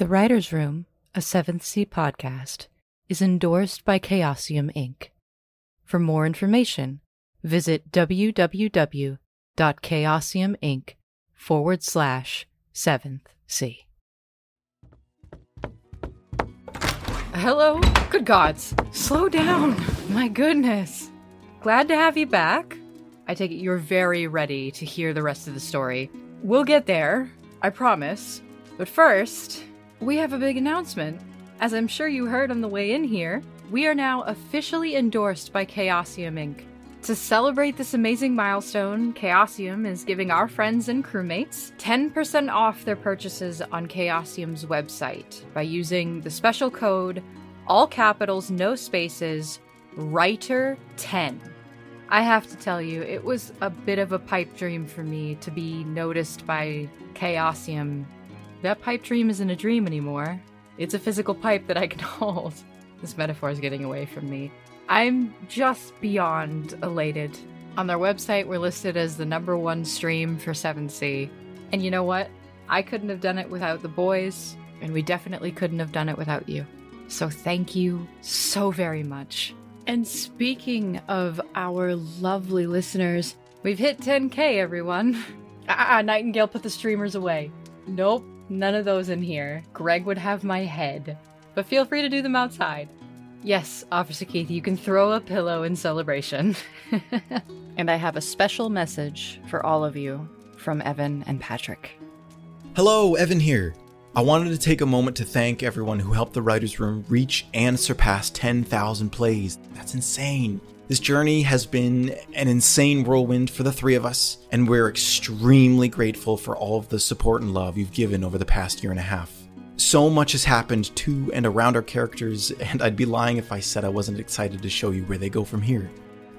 The Writer's Room, a 7th Sea podcast, is endorsed by Chaosium Inc. For more information, visit www.chaosiuminc forward slash 7th Sea. Hello? Good gods. Slow down. My goodness. Glad to have you back. I take it you're very ready to hear the rest of the story. We'll get there, I promise. But first, we have a big announcement. As I'm sure you heard on the way in here, we are now officially endorsed by Chaosium Inc. To celebrate this amazing milestone, Chaosium is giving our friends and crewmates 10% off their purchases on Chaosium's website by using the special code, all capitals, no spaces, WRITER10. I have to tell you, it was a bit of a pipe dream for me to be noticed by Chaosium. That pipe dream isn't a dream anymore. It's a physical pipe that I can hold. This metaphor is getting away from me. I'm just beyond elated. On their website, we're listed as the number one stream for 7th Sea. And you know what? I couldn't have done it without the boys, and we definitely couldn't have done it without you. So thank you so very much. And speaking of our lovely listeners, we've hit 10k, everyone. Ah, Nightingale put the streamers away. Nope, none of those in here. Greg would have my head. But feel free to do them outside. Yes, Officer Keith, you can throw a pillow in celebration. and I have a special message for all of you from Evan and Patrick. Hello, Evan here. I wanted to take a moment to thank everyone who helped the Writers Room reach and surpass 10,000 plays. That's insane. This journey has been an insane whirlwind for the three of us, and we're extremely grateful for all of the support and love you've given over the past year and a half. So much has happened to and around our characters, and I'd be lying if I said I wasn't excited to show you where they go from here.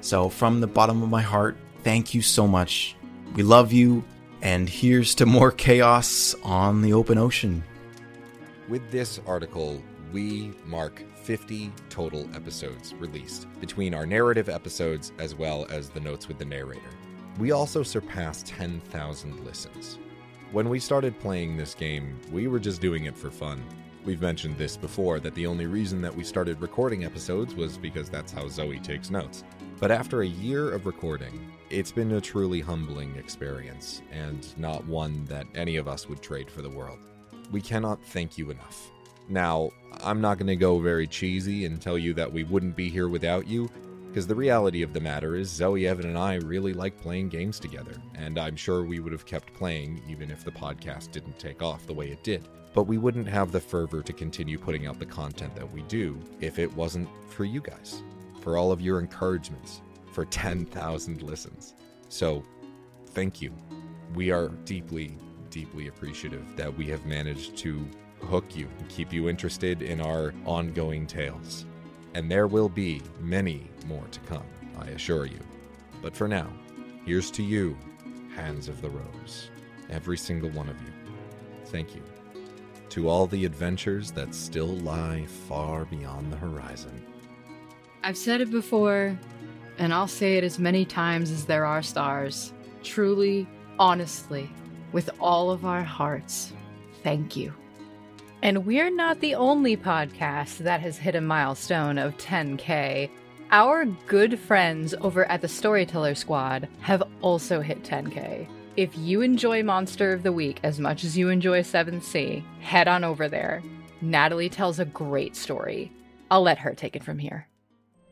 So, from the bottom of my heart, thank you so much. We love you, and here's to more chaos on the open ocean. With this article, we mark 50 total episodes released between our narrative episodes as well as the notes with the narrator. We also surpassed 10,000 listens. When we started playing this game, we were just doing it for fun. We've mentioned this before that the only reason that we started recording episodes was because that's how Zoe takes notes. But after a year of recording, it's been a truly humbling experience, and not one that any of us would trade for the world. We cannot thank you enough. Now, I'm not going to go very cheesy and tell you that we wouldn't be here without you, because the reality of the matter is Zoe, Evan, and I really like playing games together, and I'm sure we would have kept playing even if the podcast didn't take off the way it did. But we wouldn't have the fervor to continue putting out the content that we do if it wasn't for you guys, for all of your encouragements, for 10,000 listens. So, thank you. We are deeply, deeply appreciative that we have managed to hook you and keep you interested in our ongoing tales. And there will be many more to come, I assure you. But for now, here's to you, Hands of the Rose, every single one of you. Thank you. To all the adventures that still lie far beyond the horizon. I've said it before, and I'll say it as many times as there are stars. Truly, honestly, with all of our hearts, thank you. And we're not the only podcast that has hit a milestone of 10K. Our good friends over at the Storyteller Squad have also hit 10K. If you enjoy Monster of the Week as much as you enjoy 7th Sea, head on over there. Natalie tells a great story. I'll let her take it from here.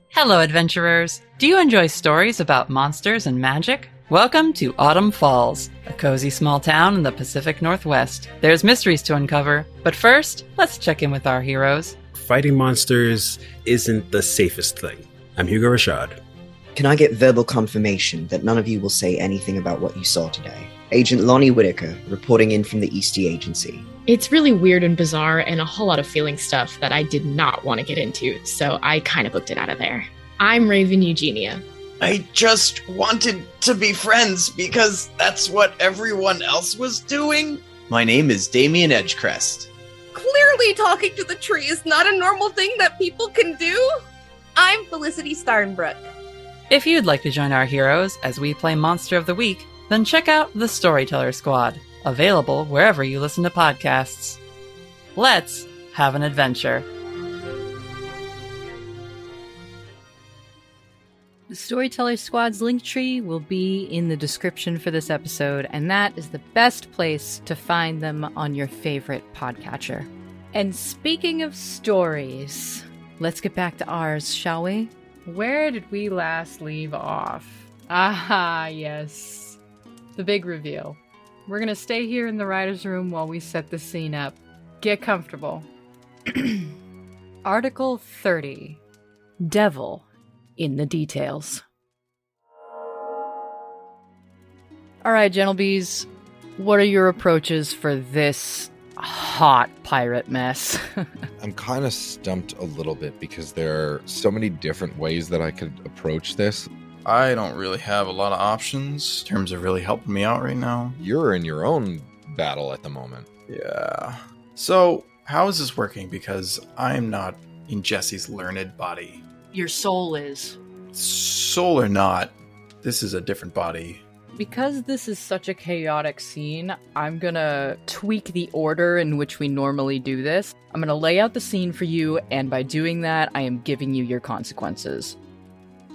Hello, adventurers. Do you enjoy stories about monsters and magic? Welcome to Autumn Falls, a cozy small town in the Pacific Northwest. There's mysteries to uncover, but first, let's check in with our heroes. Fighting monsters isn't the safest thing. I'm Hugo Rashad. Can I get verbal confirmation that none of you will say anything about what you saw today? Agent Lonnie Whitaker, reporting in from the Eastie Agency. It's really weird and bizarre and a whole lot of feeling stuff that I did not want to get into, so I kind of booked it out of there. I'm Raven Eugenia. I just wanted to be friends because that's what everyone else was doing. My name is Damien Edgecrest. Clearly, talking to the tree is not a normal thing that people can do. I'm Felicity Starnbrook. If you'd like to join our heroes as we play Monster of the Week, then check out the Storyteller Squad, available wherever you listen to podcasts. Let's have an adventure. The Storyteller Squad's link tree will be in the description for this episode, and that is the best place to find them on your favorite podcatcher. And speaking of stories, let's get back to ours, shall we? Where did we last leave off? Ah, yes. The big reveal. We're gonna stay here in the writer's room while we set the scene up. Get comfortable. Article 30 Devil in the details. All right, Gentlebees, what are your approaches for this hot pirate mess? I'm kind of stumped a little bit because there are so many different ways that I could approach this. I don't really have a lot of options in terms of really helping me out right now. You're in your own battle at the moment. Yeah. So, how is this working? Because I'm not in Jesse's learned body. Your soul is. Soul or not, this is a different body. Because this is such a chaotic scene, I'm gonna tweak the order in which we normally do this. I'm gonna lay out the scene for you, and by doing that, I am giving you your consequences.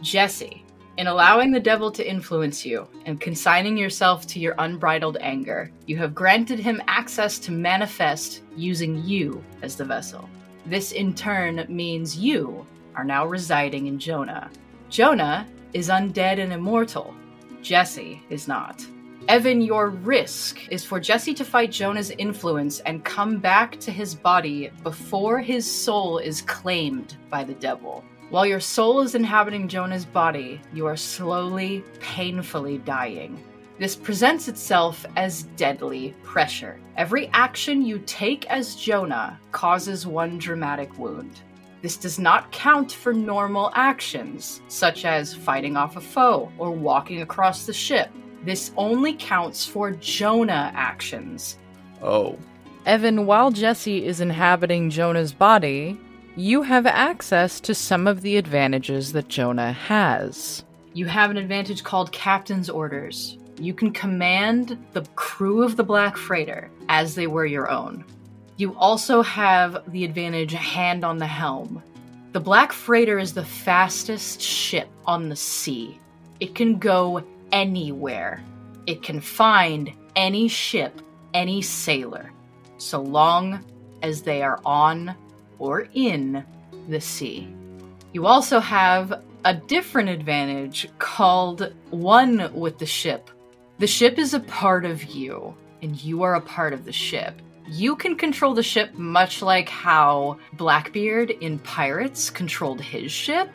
Jesse, in allowing the devil to influence you and consigning yourself to your unbridled anger, you have granted him access to manifest using you as the vessel. This in turn means you are now residing in Jonah. Jonah is undead and immortal. Jesse is not. Evan, your risk is for Jesse to fight Jonah's influence and come back to his body before his soul is claimed by the devil. While your soul is inhabiting Jonah's body, you are slowly, painfully dying. This presents itself as deadly pressure. Every action you take as Jonah causes one dramatic wound. This does not count for normal actions, such as fighting off a foe or walking across the ship. This only counts for Jonah actions. Oh. Evan, while Jesse is inhabiting Jonah's body, you have access to some of the advantages that Jonah has. You have an advantage called Captain's Orders. You can command the crew of the Black Freighter as they were your own. You also have the advantage hand on the helm. The Black Freighter is the fastest ship on the sea. It can go anywhere. It can find any ship, any sailor, so long as they are on or in the sea. You also have a different advantage called one with the ship. The ship is a part of you, and you are a part of the ship. You can control the ship much like how Blackbeard in Pirates controlled his ship.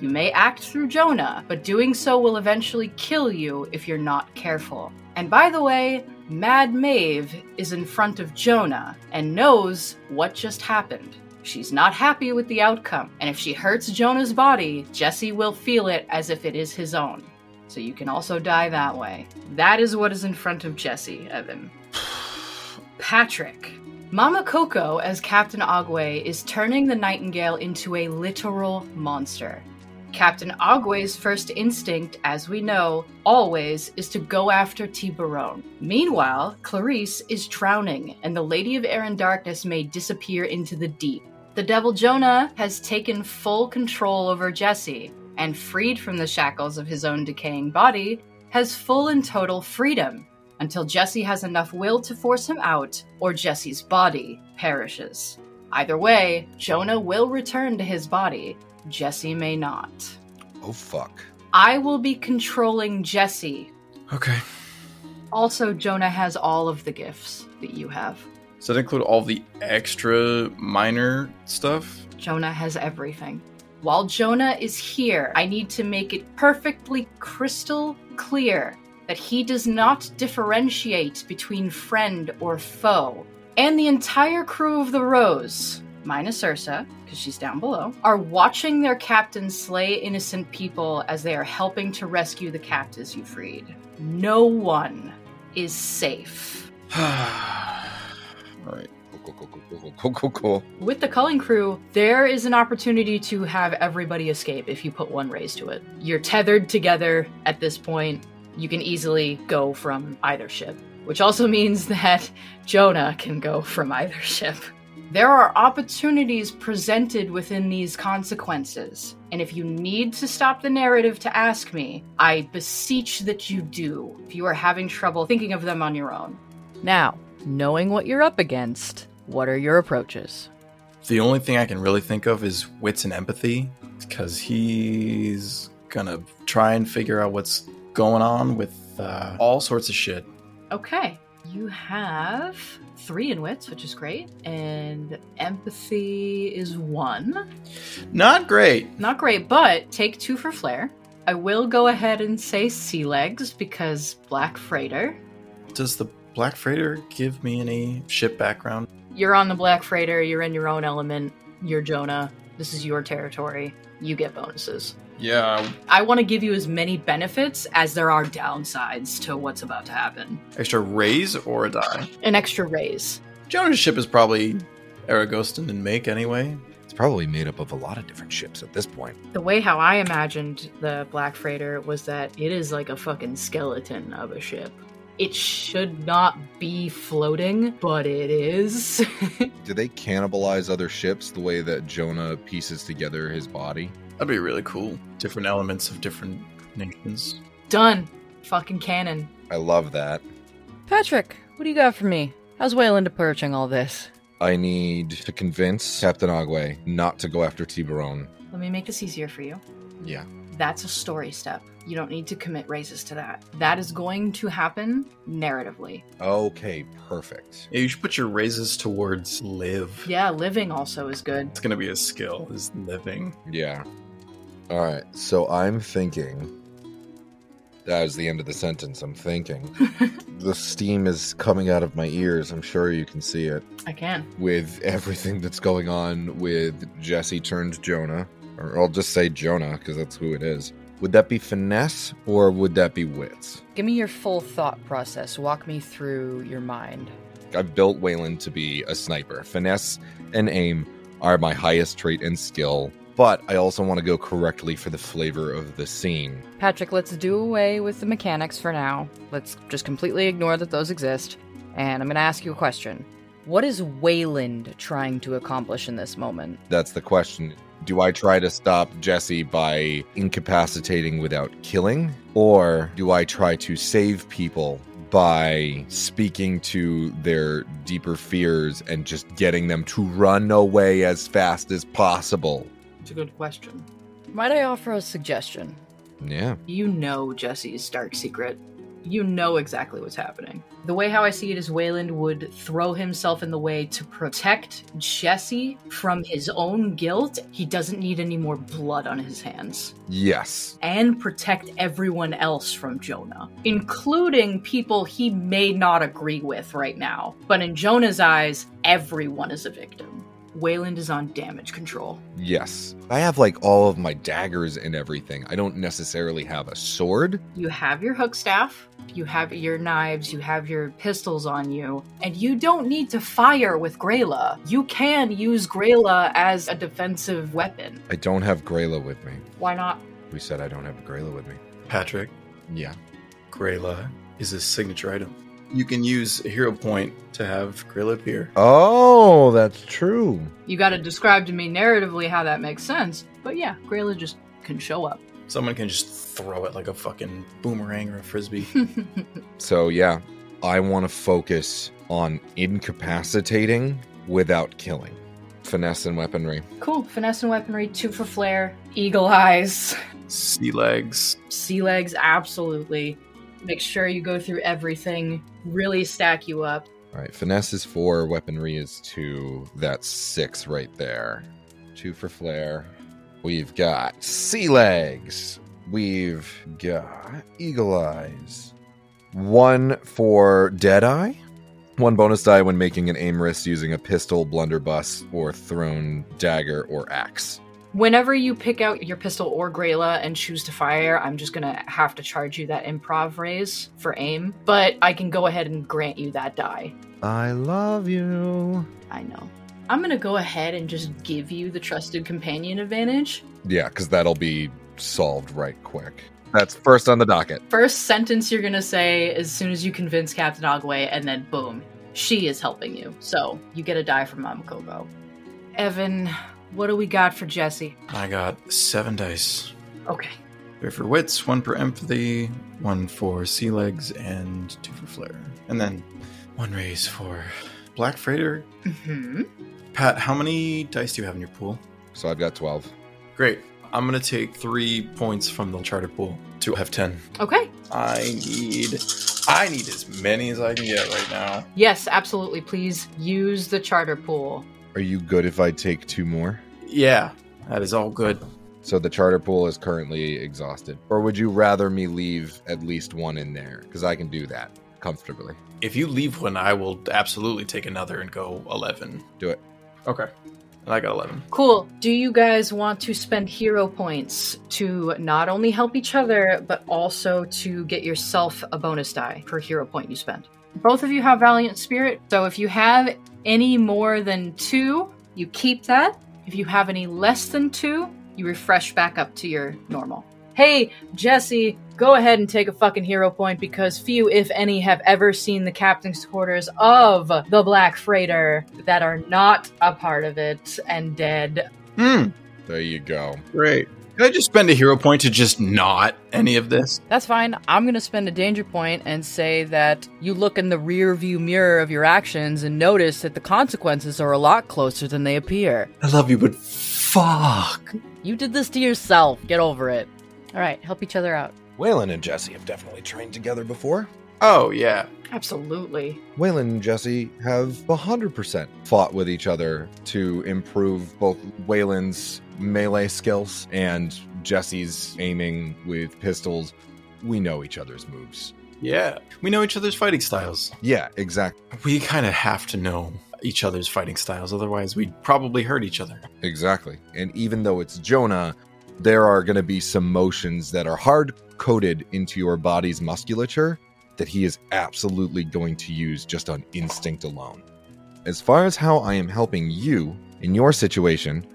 You may act through Jonah, but doing so will eventually kill you if you're not careful. And by the way, Mad Maeve is in front of Jonah and knows what just happened. She's not happy with the outcome, and if she hurts Jonah's body, Jesse will feel it as if it is his own. So you can also die that way. That is what is in front of Jesse, Evan. Patrick. Mama Coco, as Captain Agwe, is turning the Nightingale into a literal monster. Captain Agwe's first instinct, as we know, always is to go after Tiburon. Meanwhile, Clarice is drowning, and the Lady of Air and Darkness may disappear into the deep. The Devil Jonah has taken full control over Jesse, and freed from the shackles of his own decaying body, has full and total freedom until Jesse has enough will to force him out, or Jesse's body perishes. Either way, Jonah will return to his body. Jesse may not. Oh, fuck. I will be controlling Jesse. Okay. Also, Jonah has all of the gifts that you have. Does that include all the extra minor stuff? Jonah has everything. While Jonah is here, I need to make it perfectly crystal clear that he does not differentiate between friend or foe. And the entire crew of the Rose, minus Ursa, because she's down below, are watching their captain slay innocent people as they are helping to rescue the captives you freed. No one is safe. All right. Cool, cool, cool, cool, cool, cool, cool, cool. With the culling crew, there is an opportunity to have everybody escape if you put one raise to it. You're tethered together at this point. You can easily go from either ship, which also means that Jonah can go from either ship. There are opportunities presented within these consequences, and if you need to stop the narrative to ask me, I beseech that you do if you are having trouble thinking of them on your own. Now, knowing what you're up against, what are your approaches? The only thing I can really think of is wits and empathy, because he's gonna try and figure out what's going on with uh, all sorts of shit. Okay, you have three in wits, which is great, and empathy is one. Not great. Not great, but take two for flair. I will go ahead and say sea legs because Black Freighter. Does the Black Freighter give me any ship background? You're on the Black Freighter, you're in your own element, you're Jonah. This is your territory. You get bonuses. Yeah. I want to give you as many benefits as there are downsides to what's about to happen. Extra raise or a die? An extra raise. Jonah's ship is probably Aragostan and make anyway. It's probably made up of a lot of different ships at this point. The way how I imagined the Black Freighter was that it is like a fucking skeleton of a ship. It should not be floating, but it is. Do they cannibalize other ships the way that Jonah pieces together his body? That'd be really cool. Different elements of different nations. Done. Fucking cannon. I love that. Patrick, what do you got for me? How's Wayland approaching all this? I need to convince Captain Agwe not to go after Tiburon. Let me make this easier for you. Yeah. That's a story step. You don't need to commit raises to that. That is going to happen narratively. Okay, perfect. Yeah, you should put your raises towards live. Yeah, living also is good. It's gonna be a skill, is living. Yeah. All right, so I'm thinking. That was the end of the sentence. I'm thinking. the steam is coming out of my ears. I'm sure you can see it. I can. With everything that's going on with Jesse turned Jonah, or I'll just say Jonah because that's who it is. Would that be finesse or would that be wits? Give me your full thought process. Walk me through your mind. I've built Wayland to be a sniper. Finesse and aim are my highest trait and skill, but I also want to go correctly for the flavor of the scene. Patrick, let's do away with the mechanics for now. Let's just completely ignore that those exist. And I'm going to ask you a question. What is Wayland trying to accomplish in this moment? That's the question. Do I try to stop Jesse by incapacitating without killing? Or do I try to save people by speaking to their deeper fears and just getting them to run away as fast as possible? It's a good question. Might I offer a suggestion? Yeah. You know Jesse's dark secret. You know exactly what's happening. The way how I see it is Wayland would throw himself in the way to protect Jesse from his own guilt. He doesn't need any more blood on his hands. Yes. And protect everyone else from Jonah, including people he may not agree with right now. But in Jonah's eyes, everyone is a victim. Wayland is on damage control. Yes. I have like all of my daggers and everything. I don't necessarily have a sword. You have your hook staff, you have your knives, you have your pistols on you, and you don't need to fire with Grayla. You can use Grayla as a defensive weapon. I don't have Grayla with me. Why not? We said I don't have Grayla with me. Patrick, Yeah. Grayla is his signature item. You can use a hero point to have Grayla appear. Oh, that's true. You gotta describe to me narratively how that makes sense, but yeah, Grayla just can show up. Someone can just throw it like a fucking boomerang or a frisbee. So, yeah, I want to focus on incapacitating without killing. Finesse and weaponry. cool. Finesse and weaponry, two for flair, eagle eyes, sea legs. sea legs, absolutely. Make sure you go through everything, really stack you up. All right, finesse is four, weaponry is two. That's six right there. Two for flair. We've got sea legs. We've got eagle eyes. One for dead eye. One bonus die when making an aim risk using a pistol, blunderbuss, or thrown dagger or axe. Whenever you pick out your pistol or Grayla and choose to fire, I'm just gonna have to charge you that improv raise for aim. But I can go ahead and grant you that die. I love you. I know. I'm gonna go ahead and just give you the trusted companion advantage. Yeah, because that'll be solved right quick. That's first on the docket. First sentence you're gonna say as soon as you convince Captain Agwe, and then boom, She is helping you, so you get a die from Mama Coco. Evan, what do we got for Jesse? I got seven dice. Okay. Three for wits, one for empathy, one for sea legs, and two for flair. And then one raise for Black Freighter. hmm Pat, how many dice do you have in your pool? So I've got 12. Great. I'm gonna take three points from the charter pool to have ten. Okay. I need I need as many as I can get right now. Yes, absolutely. Please use the charter pool. Are you good if I take two more? Yeah, that is all good. So the charter pool is currently exhausted. Or would you rather me leave at least one in there? Because I can do that comfortably. If you leave one, I will absolutely take another and go eleven. Do it. Okay. And I got eleven. Cool. Do you guys want to spend hero points to not only help each other, but also to get yourself a bonus die per hero point you spend? Both of you have Valiant Spirit, so if you have any more than two, you keep that. If you have any less than two, you refresh back up to your normal. Hey, Jesse, go ahead and take a fucking hero point because few, if any, have ever seen the captain's quarters of the Black Freighter that are not a part of it and dead. Hmm. There you go. Great. Could I just spend a hero point to just not any of this? That's fine. I'm going to spend a danger point and say that you look in the rear view mirror of your actions and notice that the consequences are a lot closer than they appear. I love you, but fuck. You did this to yourself. Get over it. All right, help each other out. Wayland and Jesse have definitely trained together before. Oh yeah. Absolutely. Wayland and Jesse have 100% fought with each other to improve both Wayland's melee skills and Jesse's aiming with pistols. We know each other's moves. Yeah. We know each other's fighting styles. Yeah, exactly. We kind of have to know each other's fighting styles, otherwise we'd probably hurt each other. Exactly. And even though it's Jonah, there are going to be some motions that are hard coded into your body's musculature that he is absolutely going to use just on instinct alone. As far as how I am helping you in your situation,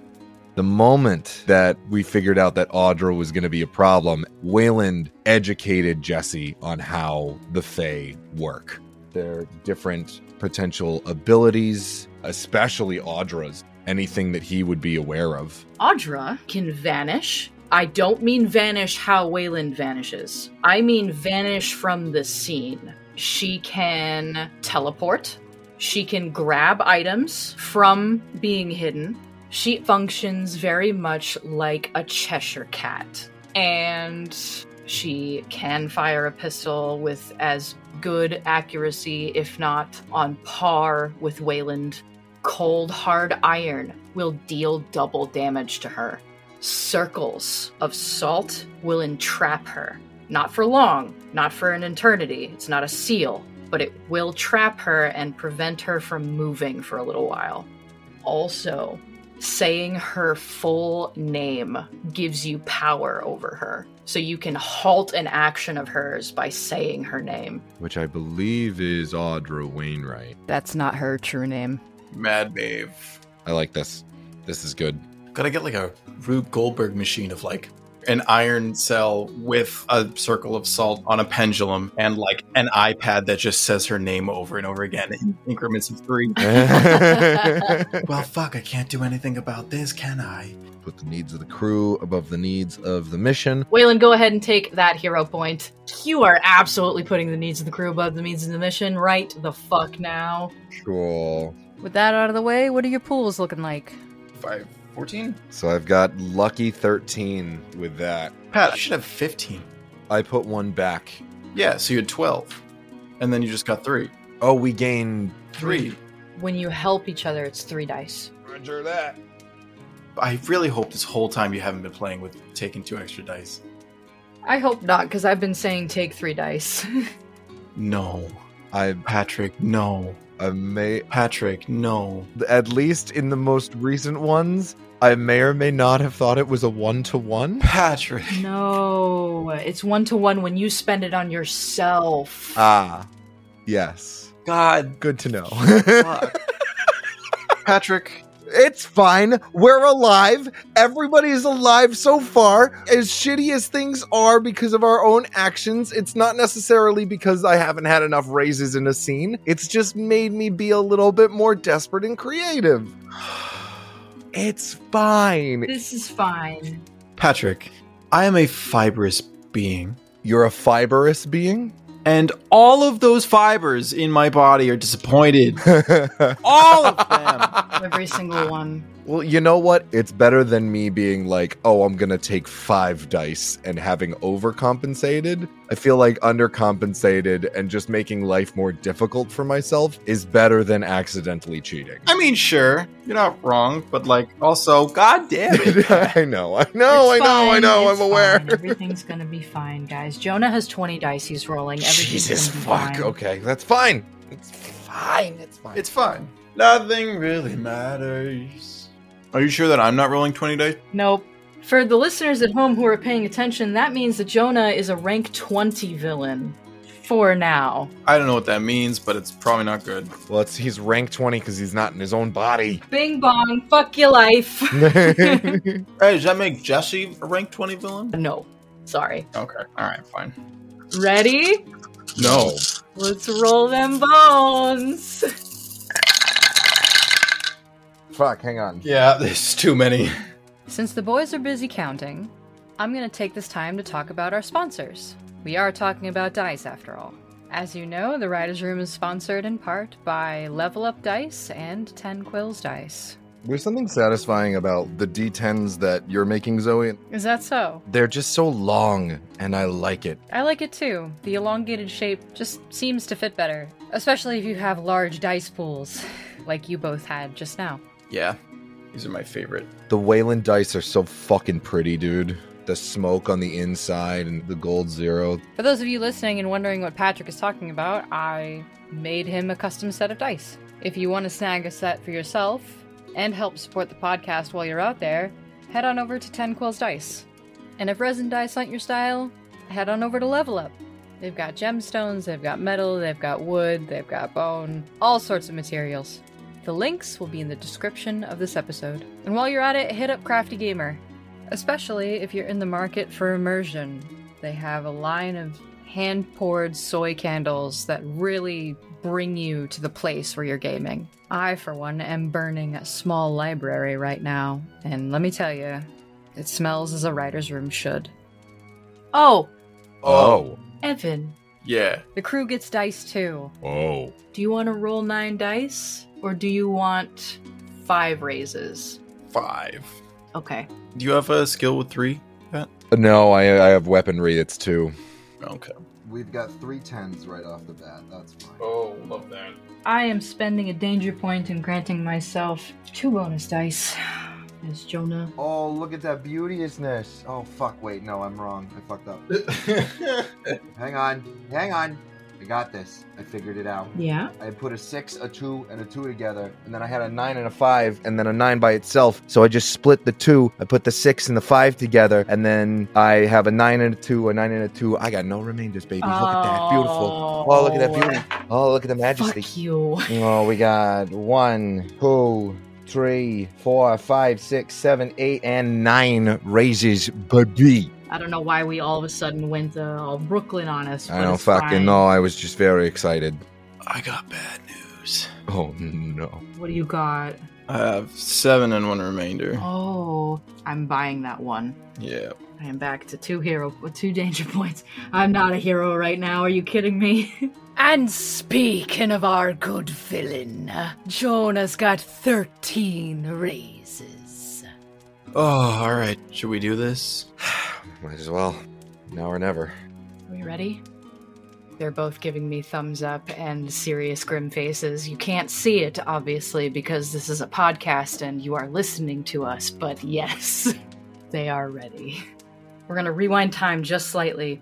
the moment that we figured out that Audra was going to be a problem, Wayland educated Jesse on how the Fae work. Their different potential abilities, especially Audra's, anything that he would be aware of. Audra can vanish. I don't mean vanish how Wayland vanishes. I mean vanish from the scene. She can teleport. She can grab items from being hidden. She functions very much like a Cheshire cat. And she can fire a pistol with as good accuracy, if not on par with Wayland. Cold hard iron will deal double damage to her. Circles of salt will entrap her. Not for long, not for an eternity. It's not a seal, but it will trap her and prevent her from moving for a little while. Also, saying her full name gives you power over her. So you can halt an action of hers by saying her name. Which I believe is Audra Wainwright. That's not her true name. Mad Maeve. I like this. This is good. Gotta get like a Rube Goldberg machine of like an iron cell with a circle of salt on a pendulum and like an iPad that just says her name over and over again in increments of three. well, fuck, I can't do anything about this, can I? Put the needs of the crew above the needs of the mission. Wayland, go ahead and take that hero point. You are absolutely putting the needs of the crew above the needs of the mission right the fuck now. Cool. With that out of the way, what are your pools looking like? Five, 14? So I've got lucky 13 with that. Pat, I should have 15. I put one back. Yeah, so you had 12. And then you just got three. Oh, we gain Three. When you help each other, it's three dice. Roger that. I really hope this whole time you haven't been playing with taking two extra dice. I hope not, because I've been saying take three dice. No. I Patrick, no. I may Patrick, no. at least in the most recent ones, I may or may not have thought it was a one to one. Patrick. no, it's one to one when you spend it on yourself. Ah, yes. God. Good to know. Fuck. Patrick, It's fine. We're alive. Everybody's alive so far. As shitty as things are because of our own actions, it's not necessarily because I haven't had enough raises in a scene. It's just made me be a little bit more desperate and creative. It's fine. This is fine. Patrick, I am a fibrous being, You're a fibrous being? And all of those fibers in my body are disappointed. all of them. Every single one. Well, you know what? It's better than me being like, oh, I'm going to take five dice and having overcompensated. I feel like undercompensated and just making life more difficult for myself is better than accidentally cheating. I mean, sure, you're not wrong, but like, also, god damn it. I know, I know, I It's know, I fine, know, it's I'm aware. fine. Everything's gonna be fine, guys. Jonah has 20 dice he's rolling. Everything's Jesus gonna be fuck. fine. Okay, that's fine. It's fine. It's fine. It's fine. Nothing really matters. Are you sure that I'm not rolling 20 dice? Nope. For the listeners at home who are paying attention, that means that Jonah is a rank 20 villain. For now. I don't know what that means, but it's probably not good. well, it's, he's rank 20 because he's not in his own body. Bing bong, fuck your life. Hey, does that make Jesse a rank 20 villain? no. Sorry. Okay, alright, fine. Ready? No. Let's roll them bones. Fuck, hang on. Yeah, there's too many. Since the boys are busy counting, I'm going to take this time to talk about our sponsors. We are talking about dice after all. As you know, the Writer's Room is sponsored in part by Level Up Dice and 10 Quills Dice. There's something satisfying about the D10s that you're making, Zoe. Is that so? They're just so long, and I like it. I like it too. The elongated shape just seems to fit better, especially if you have large dice pools, like you both had just now. Yeah, these are my favorite. The Wayland dice are so fucking pretty, dude. The smoke on the inside and the gold zero. For those of you listening and wondering what Patrick is talking about, I made him a custom set of dice. If you want to snag a set for yourself and help support the podcast while you're out there, head on over to 10 Quills Dice. And if resin dice aren't your style, head on over to Level Up. They've got gemstones, they've got metal, they've got wood, they've got bone, all sorts of materials. The links will be in the description of this episode. And while you're at it, hit up Crafty Gamer, especially if you're in the market for immersion. They have a line of hand poured soy candles that really bring you to the place where you're gaming. I, for one, am burning a small library right now, and let me tell you, it smells as a writer's room should. Oh, Oh. Evan, Yeah. the crew gets dice too. Oh. Do you want to roll nine dice, or do you want five raises? Five. Okay. Do you have a skill with three? Pat? Uh, no, I, I have weaponry. It's two. Okay. We've got three tens right off the bat. That's fine. Oh, love that. I am spending a danger point and granting myself two bonus dice. As Jonah. Oh, look at that beauteousness. Oh, fuck. Wait, no, I'm wrong. I fucked up. hang on. Hang on. I got this. I figured it out. Yeah. I put a six, a two, and a two together, and then I had a nine and a five, and then a nine by itself. So I just split the two. I put the six and the five together, and then I have a nine and a two, a nine and a two. I got no remainders, baby. Look at that, beautiful. Oh, look at that beauty. Oh. oh, look at the majesty. Fuck you. Oh, we got one, two, three, four, five, six, seven, eight, and nine raises, baby. I don't know why we all of a sudden went uh, Brooklyn on us. I don't fucking fine. know. I was just very excited. I got bad news. Oh no. What do you got? I have seven and one remainder. Oh, I'm buying that one. Yeah. I am back to two hero, two danger points. I'm not a hero right now. Are you kidding me? and speaking of our good villain, Jonah's got 13 raises. Oh, all right. Should we do this? Might as well. Now or never. Are we ready? They're both giving me thumbs up and serious grim faces. You can't see it, obviously, because this is a podcast and you are listening to us, but yes, they are ready. We're gonna rewind time just slightly.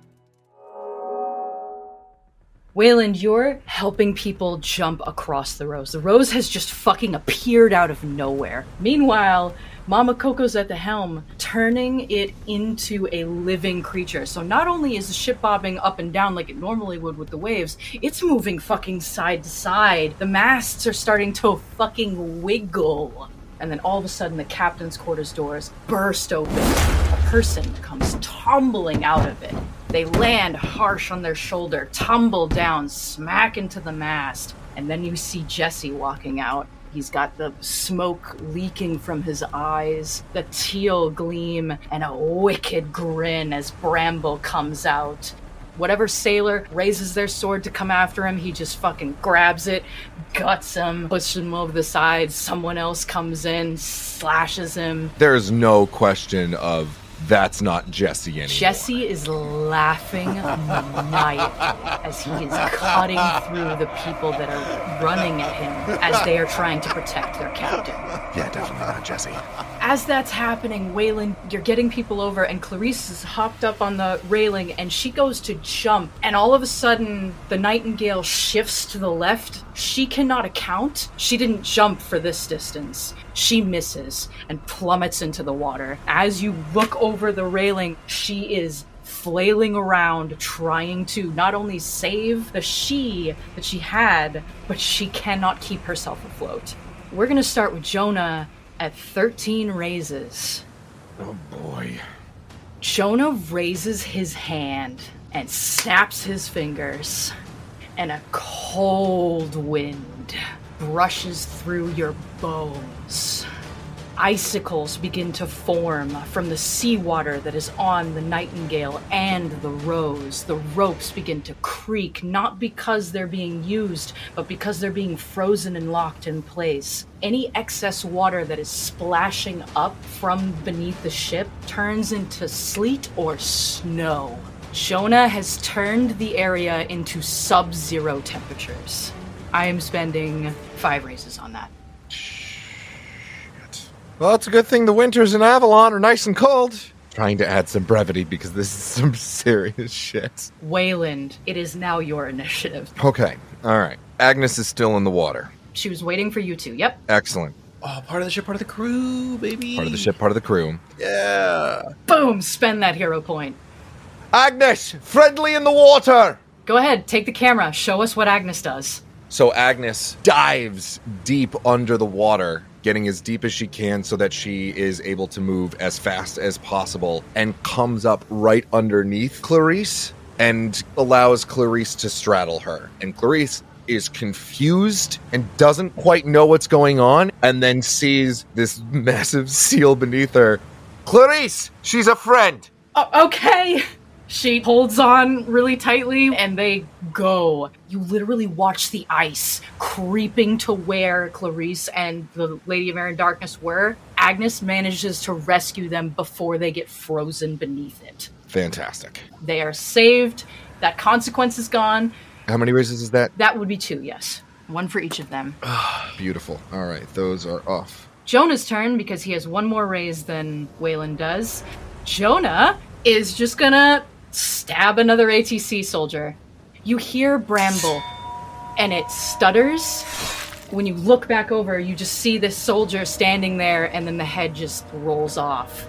Wayland, you're helping people jump across the rose. The rose has just fucking appeared out of nowhere. Meanwhile, Mama Coco's at the helm, turning it into a living creature. So not only is the ship bobbing up and down like it normally would with the waves, it's moving fucking side to side. The masts are starting to fucking wiggle. And then all of a sudden, the captain's quarters doors burst open. A person comes tumbling out of it. They land harsh on their shoulder, tumble down, smack into the mast. And then you see Jesse walking out. He's got the smoke leaking from his eyes, the teal gleam, and a wicked grin as Bramble comes out. Whatever sailor raises their sword to come after him, he just fucking grabs it, guts him, pushes him over the side. Someone else comes in, slashes him. There's no question of that's not Jesse anymore. Jesse is laughing night as he is cutting through the people that are running at him as they are trying to protect their captain. Yeah, definitely not Jesse. As that's happening, Wayland, you're getting people over, and Clarice is hopped up on the railing and she goes to jump, and all of a sudden, the nightingale shifts to the left. She cannot account. She didn't jump for this distance. She misses and plummets into the water. As you look over the railing, she is flailing around trying to not only save the she that she had, but she cannot keep herself afloat. We're going to start with Jonah at 13 raises. Oh boy. Jonah raises his hand and snaps his fingers, and a cold wind brushes through your bones. Icicles begin to form from the seawater that is on the nightingale and the rose. The ropes begin to creak, not because they're being used, but because they're being frozen and locked in place. Any excess water that is splashing up from beneath the ship turns into sleet or snow. Jonah has turned the area into sub zero temperatures. I am spending five raises on that. Well, it's a good thing the winters in Avalon are nice and cold. Trying to add some brevity because this is some serious shit. Wayland, it is now your initiative. Okay, all right. Agnes is still in the water. She was waiting for you two. Yep. Excellent. Oh, part of the ship, part of the crew, baby. Part of the ship, part of the crew. Yeah. Boom! Spend that hero point. Agnes, friendly in the water. Go ahead, take the camera. Show us what Agnes does. So Agnes dives deep under the water, getting as deep as she can so that she is able to move as fast as possible and comes up right underneath Clarice and allows Clarice to straddle her. And Clarice is confused and doesn't quite know what's going on and then sees this massive seal beneath her. Clarice, she's a friend. Okay. She holds on really tightly and they go. You literally watch the ice creeping to where Clarice and the Lady of Air and Darkness were. Agnes manages to rescue them before they get frozen beneath it. Fantastic. They are saved. That consequence is gone. How many raises is that? That would be two, yes. One for each of them. Ah, beautiful. All right, those are off. Jonah's turn because he has one more raise than Wayland does. Jonah is just gonna stab another ATC soldier. You hear Bramble, and it stutters. When you look back over, you just see this soldier standing there, and then the head just rolls off.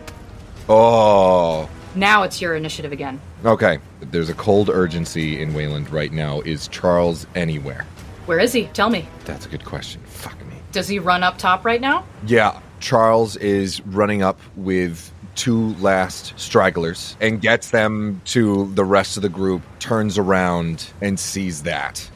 Oh. Now it's your initiative again. Okay. There's a cold urgency in Wayland right now. Is Charles anywhere? Where is he? Tell me. That's a good question. Fuck me. Does he run up top right now? Yeah, Charles is running up with two last stragglers and gets them to the rest of the group, turns around and sees that.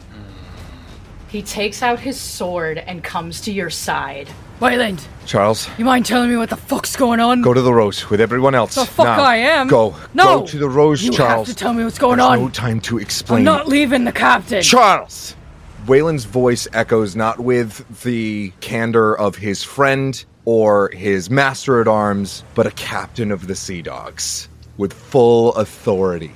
He takes out his sword and comes to your side. Wayland, Charles, you mind telling me what the fuck's going on? go to the Rose with everyone else. The fuck Now, I am. Go. No. Go to the Rose, You Charles. have to tell me what's going There's on. no time to explain. I'm not leaving the captain. Charles! Wayland's voice echoes not with the candor of his friend or his master at arms, but a captain of the Sea Dogs with full authority.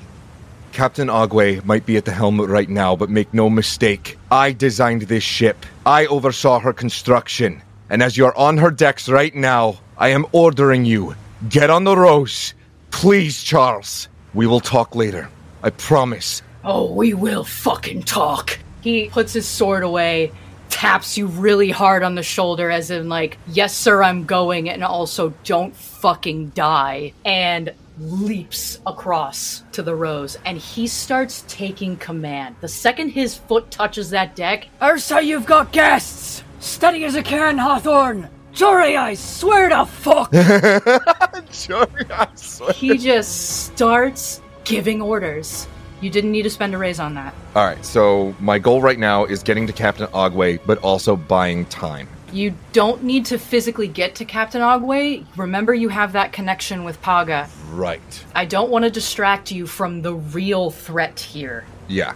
Captain Agwe might be at the helm right now, but make no mistake. I designed this ship. I oversaw her construction. And as you're on her decks right now, I am ordering you get on the Rose. Please, Charles. We will talk later. I promise. Oh, we will fucking talk. He puts his sword away, taps you really hard on the shoulder, as in, like, yes, sir, I'm going, and also don't fucking die, and leaps across to the rose. And he starts taking command. The second his foot touches that deck, Ursa, you've got guests. Steady as a can, Hawthorne. Jory, I swear to fuck! Jory, I swear. He just starts giving orders. You didn't need to spend a raise on that. All right, so my goal right now is getting to Captain Agwe, but also buying time. You don't need to physically get to Captain Agwe. Remember, you have that connection with Paga. Right. I don't want to distract you from the real threat here. Yeah.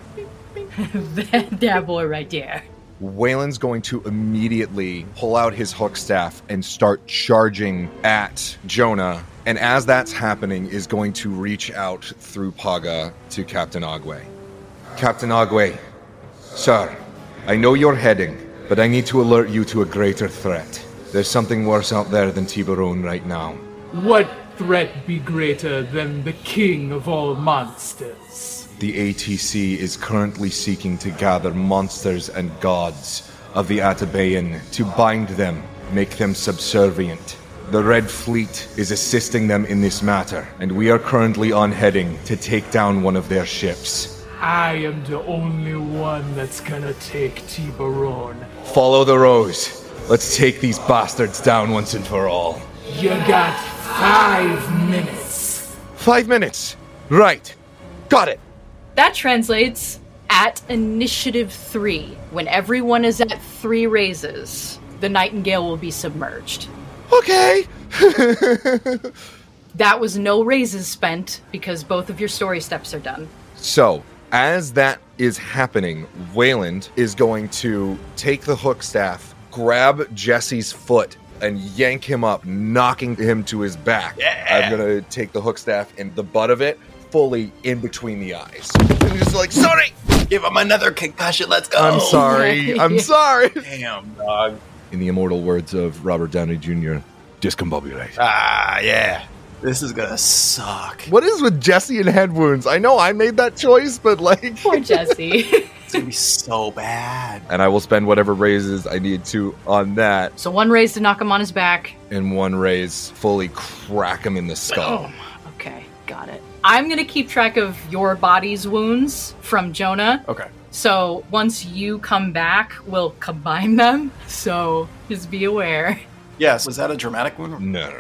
that boy right there. Wayland's going to immediately pull out his hook staff and start charging at Jonah. And as that's happening, is going to reach out through Paga to Captain Agwe. Captain Agwe, sir, I know you're heading, but I need to alert you to a greater threat. There's something worse out there than Tiburon right now. What threat be greater than the king of all monsters? The ATC is currently seeking to gather monsters and gods of the Atabean to bind them, make them subservient. The Red Fleet is assisting them in this matter, and we are currently on heading to take down one of their ships. I am the only one that's gonna take Tiburon. Follow the rose. Let's take these bastards down once and for all. You got five minutes. Five minutes. Right. Got it. That translates at initiative three. When everyone is at three raises, the Nightingale will be submerged. Okay. That was no raises spent because both of your story steps are done. So, as that is happening, Wayland is going to take the hook staff, grab Jesse's foot, and yank him up, knocking him to his back. I'm going to take the hook staff and the butt of it fully in between the eyes. And just like, sorry! Give him another concussion. Let's go. I'm sorry. I'm sorry. Damn, dog. In the immortal words of Robert Downey Jr., discombobulate. Ah, yeah. This is gonna suck. What is with Jesse and head wounds? I know I made that choice, but like Poor Jesse. It's gonna be so bad. And I will spend whatever raises I need to on that, so one raise to knock him on his back. and one raise fully crack him in the skull. Boom. Okay, got it. I'm gonna keep track of your body's wounds from Jonah. Okay. So once you come back, we'll combine them. So just be aware. Yes. Was that a dramatic wound? No, no,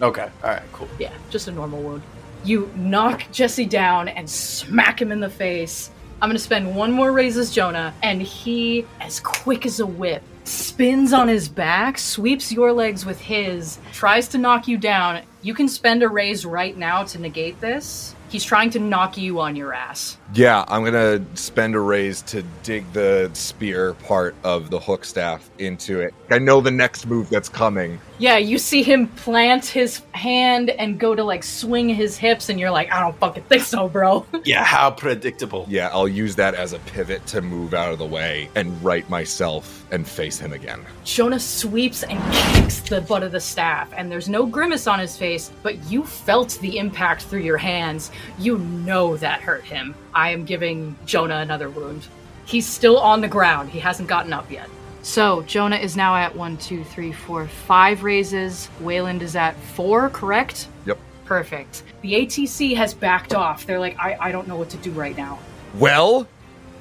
no. Okay. All right. Cool. Yeah, just a normal wound. You knock Jesse down and smack him in the face. I'm gonna spend one more raise as Jonah, and he, as quick as a whip, spins on his back, sweeps your legs with his, tries to knock you down. You can spend a raise right now to negate this. He's trying to knock you on your ass. Yeah, I'm gonna spend a raise to dig the spear part of the hook staff into it. I know the next move that's coming. Yeah, you see him plant his hand and go to like swing his hips, and you're like, I don't fucking think so, bro. Yeah. How predictable. Yeah, I'll use that as a pivot to move out of the way and right myself and face him again. Jonah sweeps and kicks the butt of the staff, and there's no grimace on his face, but you felt the impact through your hands. You know that hurt him. I am giving Jonah another wound. He's still on the ground, he hasn't gotten up yet. So, Jonah is now at one, two, three, four, five raises. Wayland is at four, correct? Yep. Perfect. The ATC has backed off. They're like, I, I don't know what to do right now. Well,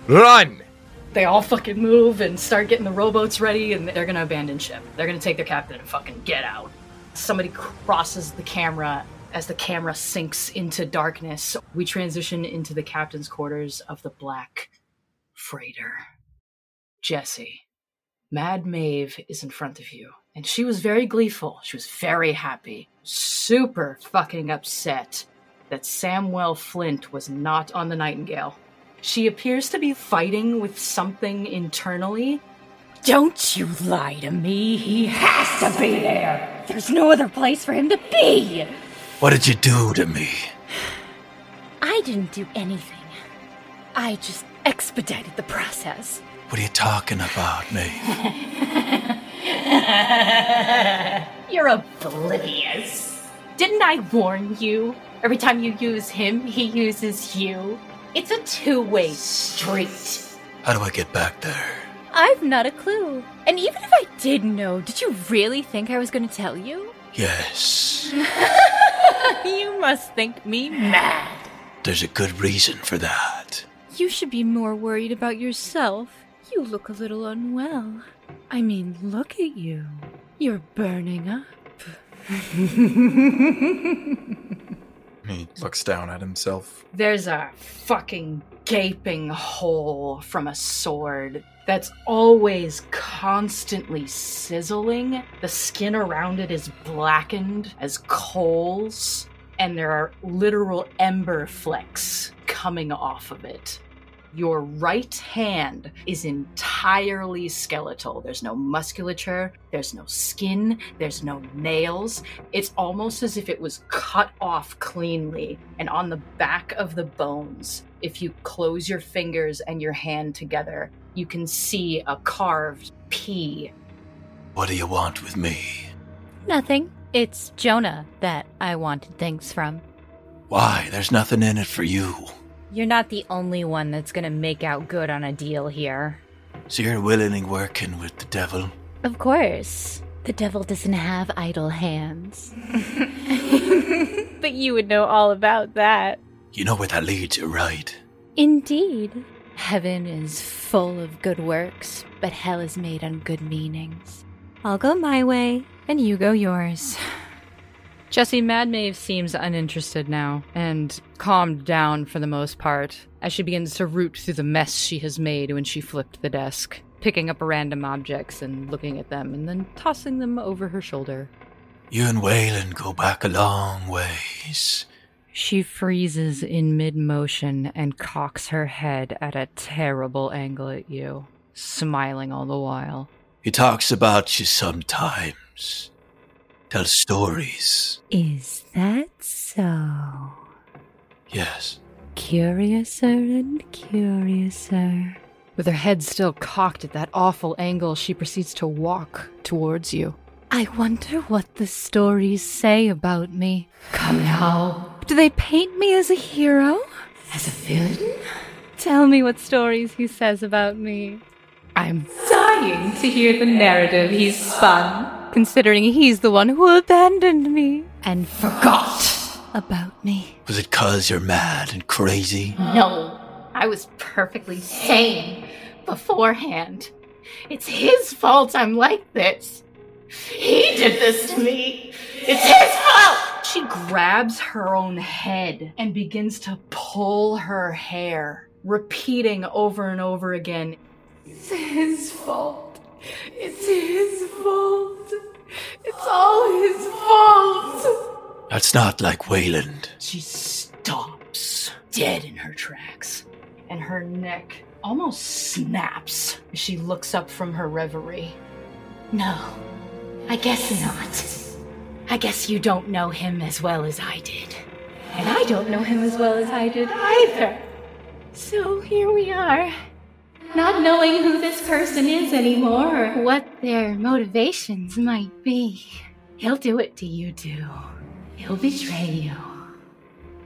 run! They all fucking move and start getting the rowboats ready, and they're gonna abandon ship. They're gonna take their captain and fucking get out. Somebody crosses the camera as the camera sinks into darkness. We transition into the captain's quarters of the Black Freighter. Jesse, Mad Maeve is in front of you, and she was very gleeful. She was very happy, super fucking upset that Samuel Flint was not on the Nightingale. She appears to be fighting with something internally. Don't you lie to me. He has to be there. There's no other place for him to be. What did you do to me? I didn't do anything. I just expedited the process. What are you talking about, me? You're oblivious. Didn't I warn you? Every time you use him, he uses you. It's a two way street. How do I get back there? I've not a clue. And even if I did know, did you really think I was going to tell you? Yes. you must think me mad. There's a good reason for that. You should be more worried about yourself. You look a little unwell. I mean, look at you. You're burning up. He looks down at himself. There's a fucking gaping hole from a sword that's always constantly sizzling. The skin around it is blackened as coals, and there are literal ember flecks coming off of it. Your right hand is entirely skeletal. There's no musculature, there's no skin, there's no nails. It's almost as if it was cut off cleanly. And on the back of the bones, if you close your fingers and your hand together, you can see a carved P. What do you want with me? Nothing. It's Jonah that I wanted things from. Why? There's nothing in it for you. You're not the only one that's gonna make out good on a deal here. So you're willingly working with the devil? Of course. The devil doesn't have idle hands. but you would know all about that. You know where that leads you, right? Indeed. Heaven is full of good works, but hell is made on good meanings. I'll go my way, and you go yours. Jesse Mad Maeve seems uninterested now and calmed down for the most part as she begins to root through the mess she has made when she flipped the desk, picking up random objects and looking at them and then tossing them over her shoulder. You and Wayland go back a long ways. She freezes in mid motion and cocks her head at a terrible angle at you, smiling all the while. He talks about you sometimes. Tell stories. Is that so? Yes. Curiouser and curiouser. With her head still cocked at that awful angle, she proceeds to walk towards you. I wonder what the stories say about me. Come now. Do they paint me as a hero? As a villain? Tell me what stories he says about me. I'm dying to hear the narrative he's spun. Considering he's the one who abandoned me and forgot about me. Was it cause you're mad and crazy? No, I was perfectly sane beforehand. It's his fault I'm like this. He did this to me. It's his fault! She grabs her own head and begins to pull her hair, repeating over and over again It's his fault. It's his fault. It's all his fault. That's not like Wayland. She stops dead in her tracks, and her neck almost snaps as she looks up from her reverie. No, I guess not. I guess you don't know him as well as I did. And I don't know him as well as I did either. So here we are not knowing who this person is anymore or what their motivations might be. He'll do it to you too. He'll betray you.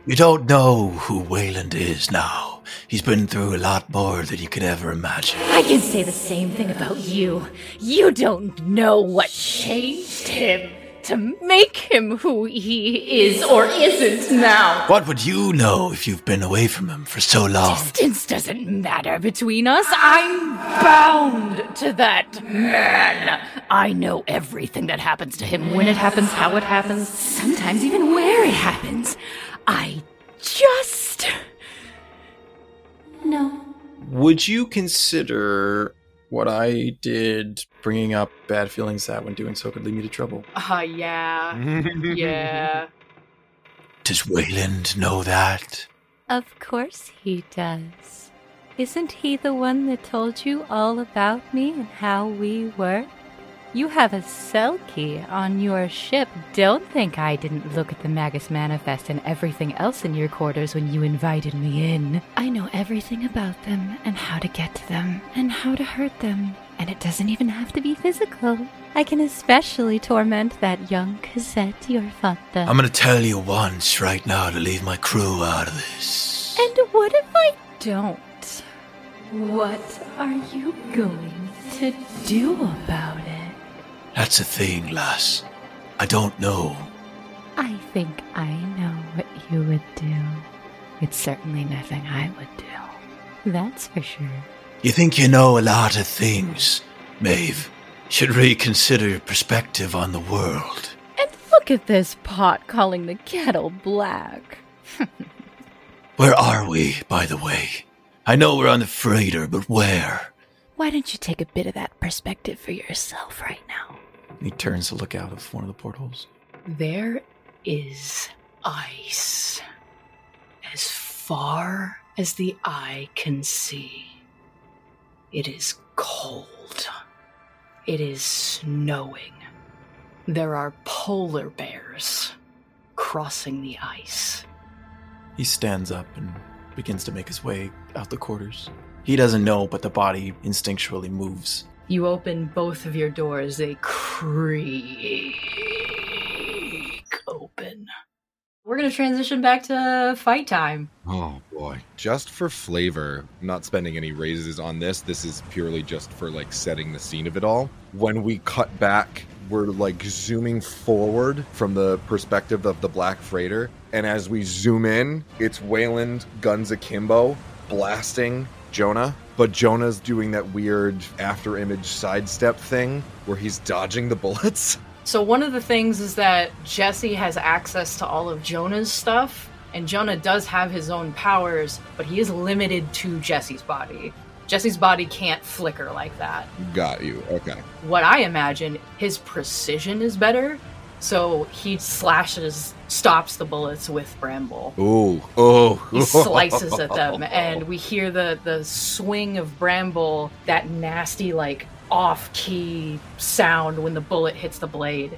You don't know who Wayland is now. He's been through a lot more than you could ever imagine. I can say the same thing about you. You don't know what changed him to make him who he is or isn't now. What would you know if you've been away from him for so long? Distance doesn't matter between us. I'm bound to that man. I know everything that happens to him, when it happens, how it happens, sometimes even where it happens. I just. No. Would you consider what I did bringing up bad feelings that when doing so could lead me to trouble. Uh, yeah. yeah. Does Wayland know that? Of course he does. Isn't he the one that told you all about me and how we work? You have a cell key on your ship. Don't think I didn't look at the Magus Manifest and everything else in your quarters when you invited me in. I know everything about them and how to get to them and how to hurt them. And it doesn't even have to be physical. I can especially torment that young Cosette, your father. I'm gonna tell you once right now to leave my crew out of this. And what if I don't? What are you going to do about it? That's a thing, lass. I don't know. I think I know what you would do. It's certainly nothing I would do. That's for sure. You think you know a lot of things, Maeve. should reconsider your perspective on the world. And look at this pot calling the kettle black. Where are we, by the way? I know we're on the freighter, but where? Why don't you take a bit of that perspective for yourself right now? He turns to look out of one of the portholes. There is ice as far as the eye can see. It is cold. It is snowing. There are polar bears crossing the ice. He stands up and begins to make his way out the quarters. He doesn't know, but the body instinctually moves. You open both of your doors, they creak open. We're going to transition back to fight time. Oh boy. Just for flavor, not spending any raises on this. This is purely just for like setting the scene of it all. When we cut back, we're like zooming forward from the perspective of the Black Freighter. And as we zoom in, it's Wayland guns akimbo blasting Jonah. But Jonah's doing that weird after image sidestep thing where he's dodging the bullets. So, one of the things is that Jesse has access to all of Jonah's stuff, and Jonah does have his own powers, but he is limited to Jesse's body. Jesse's body can't flicker like that. Got you. Okay. What I imagine, his precision is better, so he slashes, stops the bullets with Bramble. Ooh. Oh. He slices at them, and we hear the the swing of Bramble, that nasty like off key sound when the bullet hits the blade.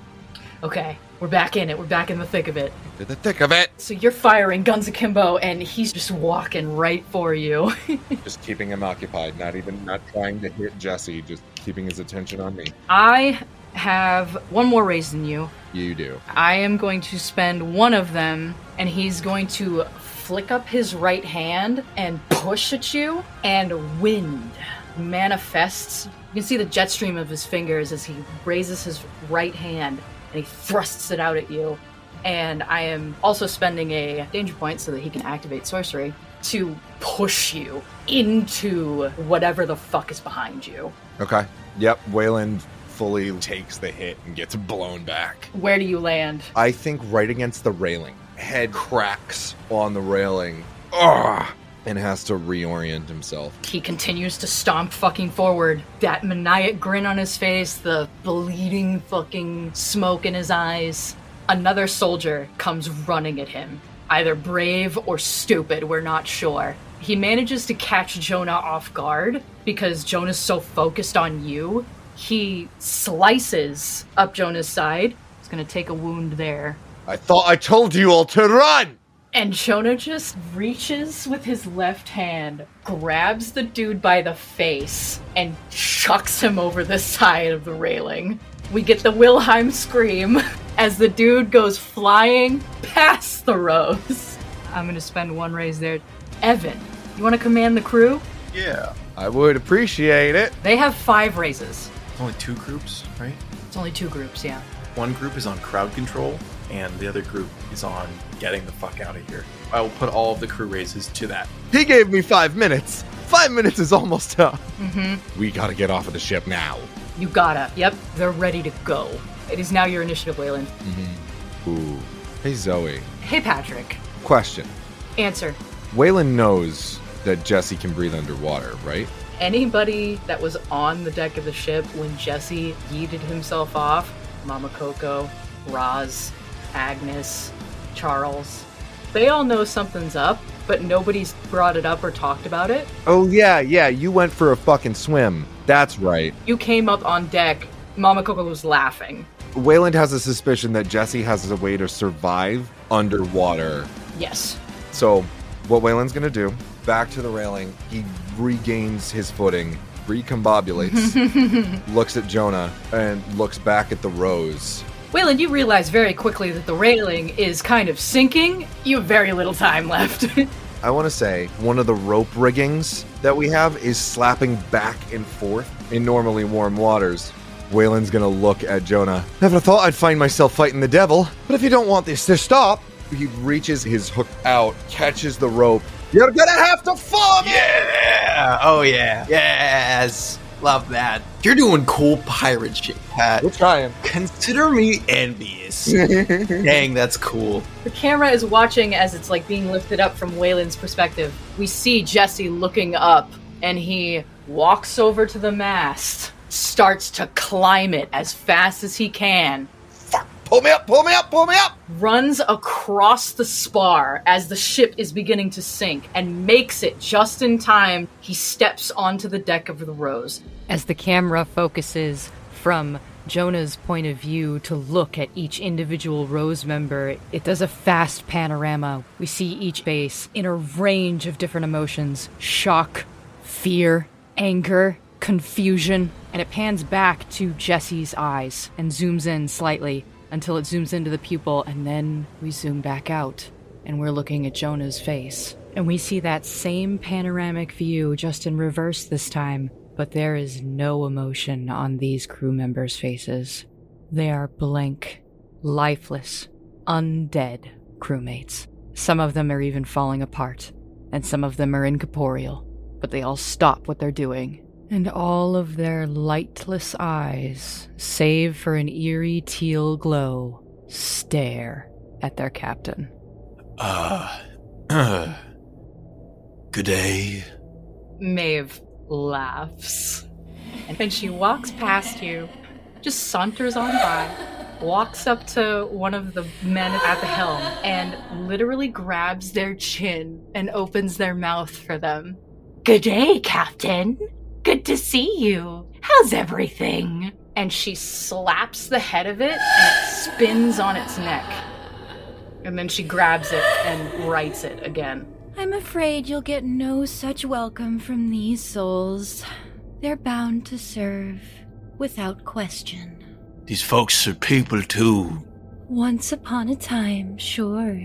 Okay, we're back in it. We're back in the thick of it. To the thick of it. So you're firing guns akimbo, and he's just walking right for you. just keeping him occupied, not even not trying to hit Jesse, just keeping his attention on me. I have one more raise than you. You do. I am going to spend one of them, and he's going to flick up his right hand and push at you, and wind manifests. You can see the jet stream of his fingers as he raises his right hand and he thrusts it out at you. And I am also spending a danger point so that he can activate sorcery to push you into whatever the fuck is behind you. Okay. Yep. Wayland fully takes the hit and gets blown back. Where do you land? I think right against the railing. Head cracks on the railing. Ugh! And has to reorient himself. He continues to stomp fucking forward. That maniac grin on his face, the bleeding fucking smoke in his eyes. Another soldier comes running at him. Either brave or stupid, we're not sure. He manages to catch Jonah off guard because Jonah's so focused on you. He slices up Jonah's side. He's gonna take a wound there. I thought I told you all to run! And Jonah just reaches with his left hand, grabs the dude by the face, and chucks him over the side of the railing. We get the Wilhelm scream as the dude goes flying past the rose. I'm gonna spend one raise there. Evan, you wanna command the crew? Yeah. I would appreciate it. They have five raises. Only two groups, right? It's only two groups, yeah. One group is on crowd control, and the other group is on getting the fuck out of here. I will put all of the crew raises to that. He gave me five minutes. Five minutes is almost up. Mm-hmm. We gotta get off of the ship now. You gotta. Yep, they're ready to go. It is now your initiative, Wayland. Mm-hmm. Ooh. Hey, Zoe. Hey, Patrick. Question. Answer. Wayland knows that Jesse can breathe underwater, right? Anybody that was on the deck of the ship when Jesse yeeted himself off, Mama Coco, Roz, Agnes, Charles, they all know something's up, but nobody's brought it up or talked about it. Oh, yeah, yeah. You went for a fucking swim. That's right. You came up on deck, Mama Coco was laughing. Wayland has a suspicion that Jesse has a way to survive underwater. Yes. So, what Wayland's gonna do, back to the railing, he regains his footing, recombobulates, looks at Jonah, and looks back at the rose. Wayland, you realize very quickly that the railing is kind of sinking. You have very little time left. I want to say one of the rope riggings that we have is slapping back and forth in normally warm waters. Wayland's gonna look at Jonah. Never thought I'd find myself fighting the devil, but if you don't want this to stop, he reaches his hook out, catches the rope. You're gonna have to follow me! Yeah! Oh, yeah. Yes! Love that. You're doing cool pirate shit, Pat. We're trying. Consider me envious. Dang, that's cool. The camera is watching as it's like being lifted up from Wayland's perspective. We see Jesse looking up and he walks over to the mast, starts to climb it as fast as he can, Pull me up, pull me up, pull me up! runs across the spar as the ship is beginning to sink and makes it just in time. He steps onto the deck of the Rose. As the camera focuses from Jonah's point of view to look at each individual Rose member, it does a fast panorama. We see each face in a range of different emotions shock, fear, anger, confusion, and it pans back to Jesse's eyes and zooms in slightly until it zooms into the pupil, and then we zoom back out, and we're looking at Jonah's face. And we see that same panoramic view, just in reverse this time, but there is no emotion on these crew members' faces. They are blank, lifeless, undead crewmates. Some of them are even falling apart, and some of them are incorporeal, but they all stop what they're doing and all of their lightless eyes, save for an eerie teal glow, stare at their captain. Uh, uh, good day. Maeve laughs. And then she walks past you, just saunters on by, walks up to one of the men at the helm, and literally grabs their chin and opens their mouth for them. Good day, Captain. Good to see you. How's everything? And she slaps the head of it and it spins on its neck. And then she grabs it and writes it again. I'm afraid you'll get no such welcome from these souls. They're bound to serve without question. These folks are people too. Once upon a time, sure.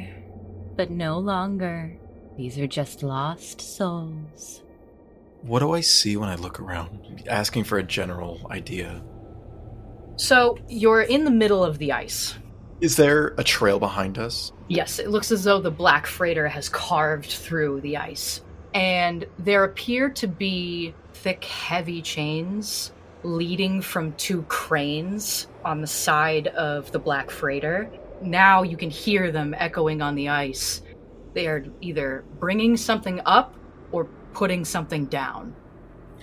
But no longer. These are just lost souls. What do I see when I look around? Asking for a general idea. So you're in the middle of the ice. Is there a trail behind us? Yes, it looks as though the black freighter has carved through the ice. And there appear to be thick, heavy chains leading from two cranes on the side of the black freighter. Now you can hear them echoing on the ice. They are either bringing something up or putting something down.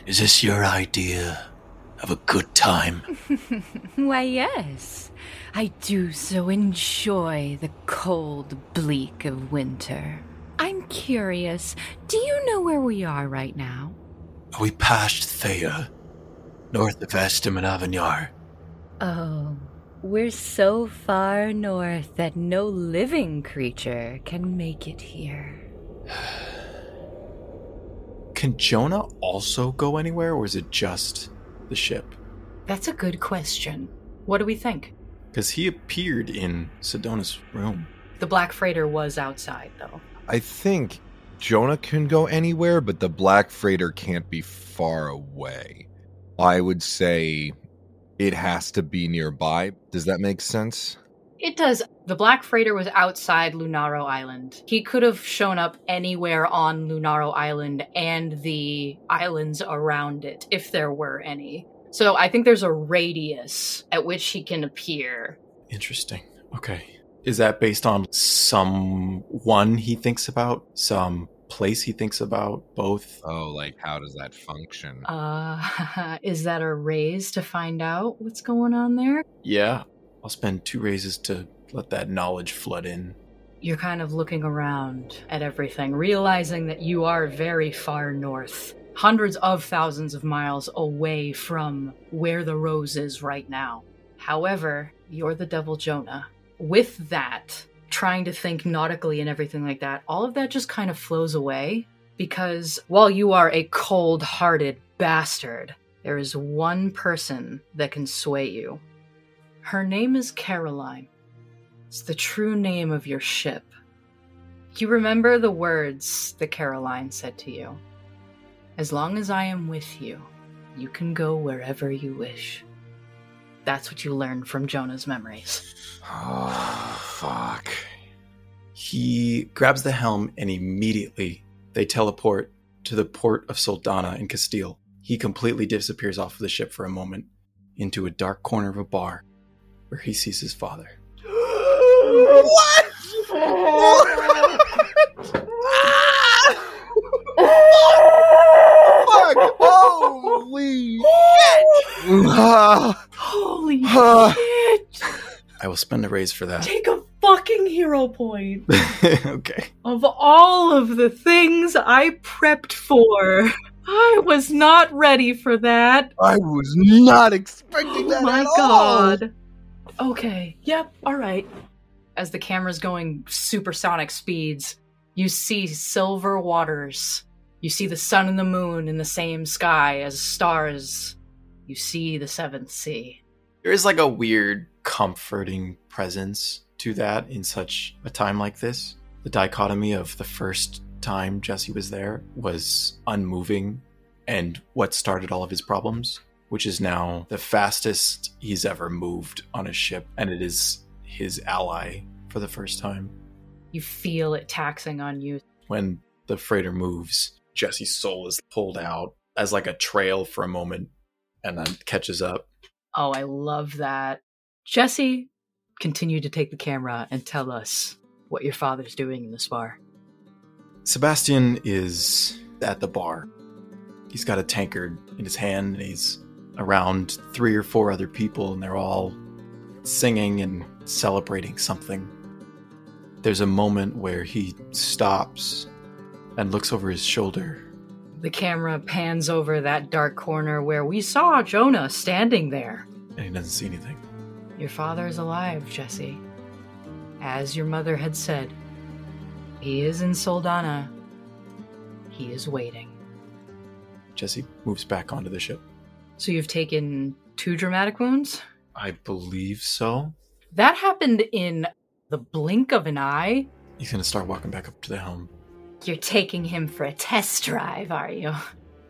Is this your idea of a good time? Why, yes. I do so enjoy the cold bleak of winter. I'm curious, do you know where we are right now? Are we passed Théah? North of Estim and Avignar? Oh, we're so far north that no living creature can make it here. Can Jonah also go anywhere, or is it just the ship? That's a good question. What do we think? Because he appeared in Sedona's room. The black freighter was outside, though. I think Jonah can go anywhere, but the Black Freighter can't be far away. I would say it has to be nearby. Does that make sense? It does. The Black Freighter was outside Lunaro Island. He could have shown up anywhere on Lunaro Island and the islands around it, if there were any. So I think there's a radius at which he can appear. Interesting. Okay. Is that based on someone he thinks about? Some place he thinks about? Both? Oh, like how does that function? Uh, is that a raise to find out what's going on there? Yeah. I'll spend two raises to let that knowledge flood in. You're kind of looking around at everything, realizing that you are very far north, hundreds of thousands of miles away from where the rose is right now. However, you're the devil Jonah. With that, trying to think nautically and everything like that, all of that just kind of flows away because while you are a cold hearted bastard, there is one person that can sway you. Her name is Caroline. It's the true name of your ship. You remember the words the Caroline said to you. As long as I am with you, you can go wherever you wish. That's what you learn from Jonah's memories. Oh, fuck. He grabs the helm and immediately they teleport to the port of Soldana in Castille. He completely disappears off of the ship for a moment into a dark corner of a bar where he sees his father. What? Fuck! Holy shit! Ah. Holy shit! I will spend a raise for that. Take a fucking hero point. okay. Of all of the things I prepped for, I was not ready for that. I was not expecting that Oh my at all. Okay, yep, alright. As the camera's going supersonic speeds, you see silver waters. You see the sun and the moon in the same sky as stars. You see the seventh sea. There is like a weird, comforting presence to that in such a time like this. The dichotomy of the first time Jesse was there was unmoving and what started all of his problems, which is now the fastest he's ever moved on a ship, and it is his ally for the first time. You feel it taxing on you. When the freighter moves, Jesse's soul is pulled out as like a trail for a moment and then catches up. Oh, I love that. Jesse, continue to take the camera and tell us what your father's doing in this bar. Sebastian is at the bar. He's got a tankard in his hand and he's around three or four other people and they're all singing and celebrating something. There's a moment where he stops and looks over his shoulder. The camera pans over that dark corner where we saw Jonah standing there. And he doesn't see anything. Your father is alive, Jesse. As your mother had said, he is in Soldana. He is waiting. Jesse moves back onto the ship. So you've taken two dramatic wounds? I believe so. That happened in the blink of an eye. He's gonna start walking back up to the helm. You're taking him for a test drive, are you?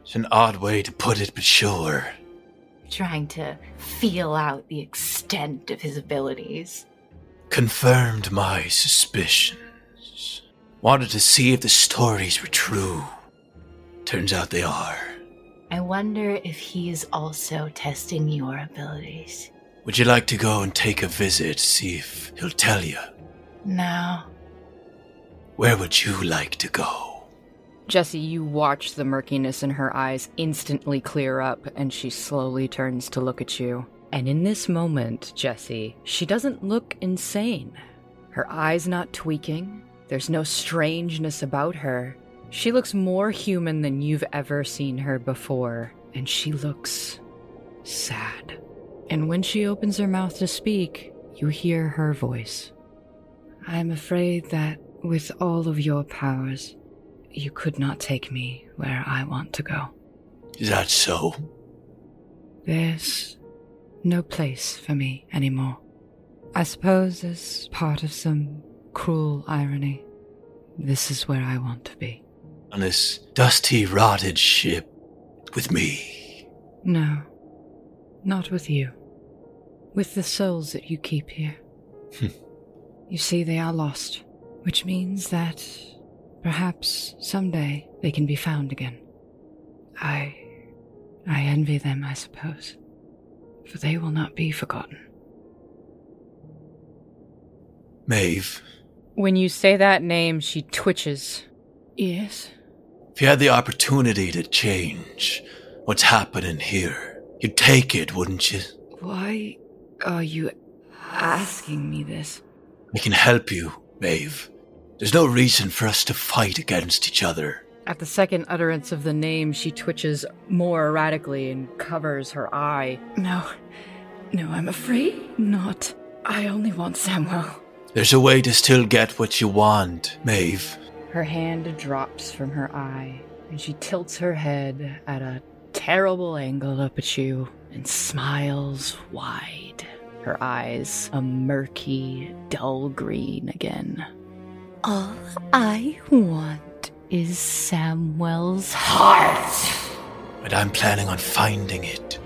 It's an odd way to put it, but sure. Trying to feel out the extent of his abilities. Confirmed my suspicions. Wanted to see if the stories were true. Turns out they are. I wonder if he's also testing your abilities. Would you like to go and take a visit, see if he'll tell you? No. Where would you like to go? Jesse, you watch the murkiness in her eyes instantly clear up, and she slowly turns to look at you. And in this moment, Jesse, she doesn't look insane. Her eyes not tweaking. There's no strangeness about her. She looks more human than you've ever seen her before, and she looks sad. And when she opens her mouth to speak, you hear her voice. I'm afraid that with all of your powers, you could not take me where I want to go. Is that so? There's no place for me anymore. I suppose as part of some cruel irony, this is where I want to be. On this dusty, rotted ship with me. No, not with you. With the souls that you keep here. Hmm. you see, they are lost, which means that perhaps someday they can be found again. I. I envy them, I suppose, for they will not be forgotten. Maeve, When you say that name, she twitches. Yes? if you had the opportunity to change what's happening here, you'd take it, wouldn't you? Why are you asking me this? I can help you, Maeve. There's no reason for us to fight against each other. At the second utterance of the name, she twitches more erratically and covers her eye. No, no, I'm afraid not. I only want Samuel. There's a way to still get what you want, Maeve. Her hand drops from her eye, and she tilts her head at a terrible angle up at you and smiles wide. Her eyes a murky, dull green again. All I want is Samuel's heart. And I'm planning on finding it.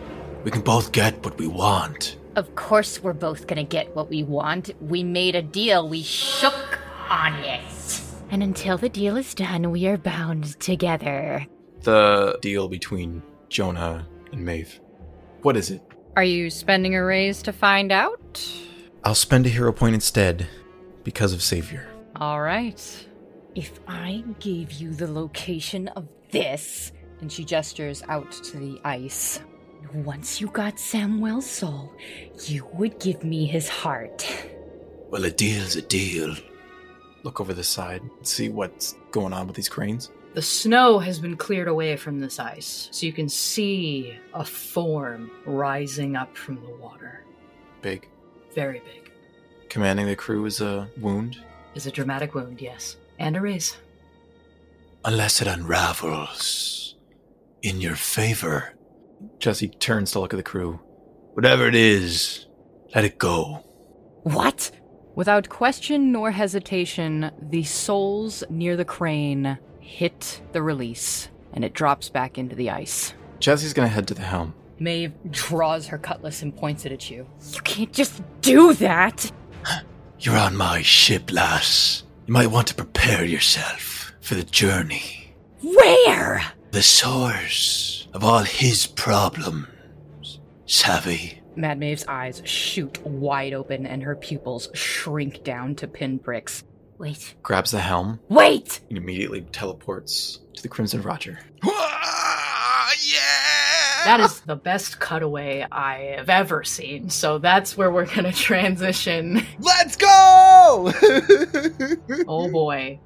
We can both get what we want. Of course, we're both gonna get what we want. We made a deal, we shook on it. And until the deal is done, we are bound together. The deal between Jonah and Maeve. What is it? Are you spending a raise to find out? I'll spend a hero point instead because of Savior. All right. If I gave you the location of this, and she gestures out to the ice, once you got Samuel's soul, you would give me his heart. Well, a deal's a deal. Look over the side, see what's going on with these cranes. The snow has been cleared away from this ice, so you can see a form rising up from the water. Big. Very big. Commanding the crew is a wound. Is a dramatic wound, yes. And a raise. Unless it unravels in your favor. Jesse turns to look at the crew. Whatever it is, let it go. What? Without question nor hesitation, the souls near the crane hit the release, and it drops back into the ice. Jesse's gonna head to the helm. Maeve draws her cutlass and points it at you. You can't just do that! You're on my ship, lass. You might want to prepare yourself for the journey. Where? The source of all his problems. Savvy. Mad Maeve's eyes shoot wide open and her pupils shrink down to pinpricks. Wait. Grabs the helm. Wait! And immediately teleports to the Crimson Roger. That is the best cutaway I have ever seen. So that's where we're going to transition. Let's go! oh boy.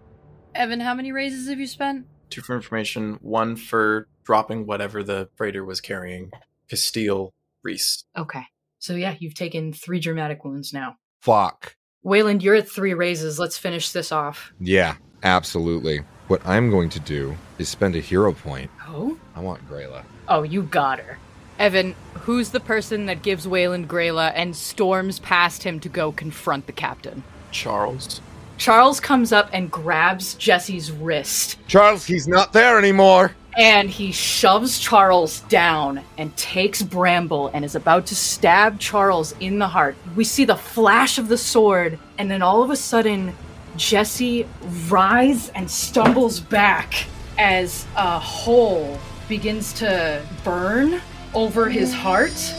Evan, how many raises have you spent? Two for information, one for dropping whatever the freighter was carrying. Castile, Reese. Okay. So yeah, you've taken three dramatic wounds now. Fuck. Wayland, you're at three raises. Let's finish this off. Yeah, absolutely. What I'm going to do is spend a hero point. Oh? I want Grayla. Oh, you got her. Evan, who's the person that gives Wayland Grayla and storms past him to go confront the captain? Charles. Charles comes up and grabs Jesse's wrist. Charles, he's not there anymore. And he shoves Charles down and takes Bramble and is about to stab Charles in the heart. We see the flash of the sword, and then all of a sudden, Jesse writhes and stumbles back as a hole begins to burn over his heart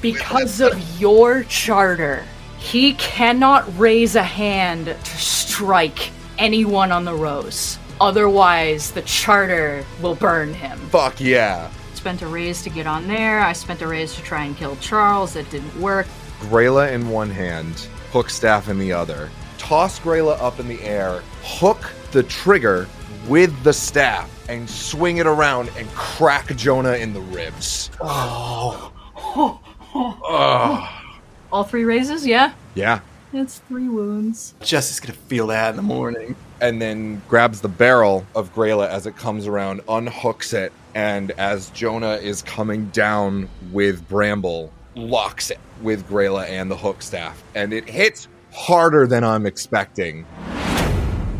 because of your charter. He cannot raise a hand to strike anyone on the rose. Otherwise, the charter will burn him. Fuck yeah. Spent a raise to get on there. I spent a raise to try and kill Charles. That didn't work. Grayla in one hand, hook staff in the other. Toss Grayla up in the air, hook the trigger with the staff, and swing it around and crack Jonah in the ribs. Oh. Ugh. All three raises, yeah? Yeah. It's three wounds. Jesse's gonna feel that in the morning. And then grabs the barrel of Grayla as it comes around, unhooks it, and as Jonah is coming down with Bramble, locks it with Grayla and the hook staff. And it hits harder than I'm expecting.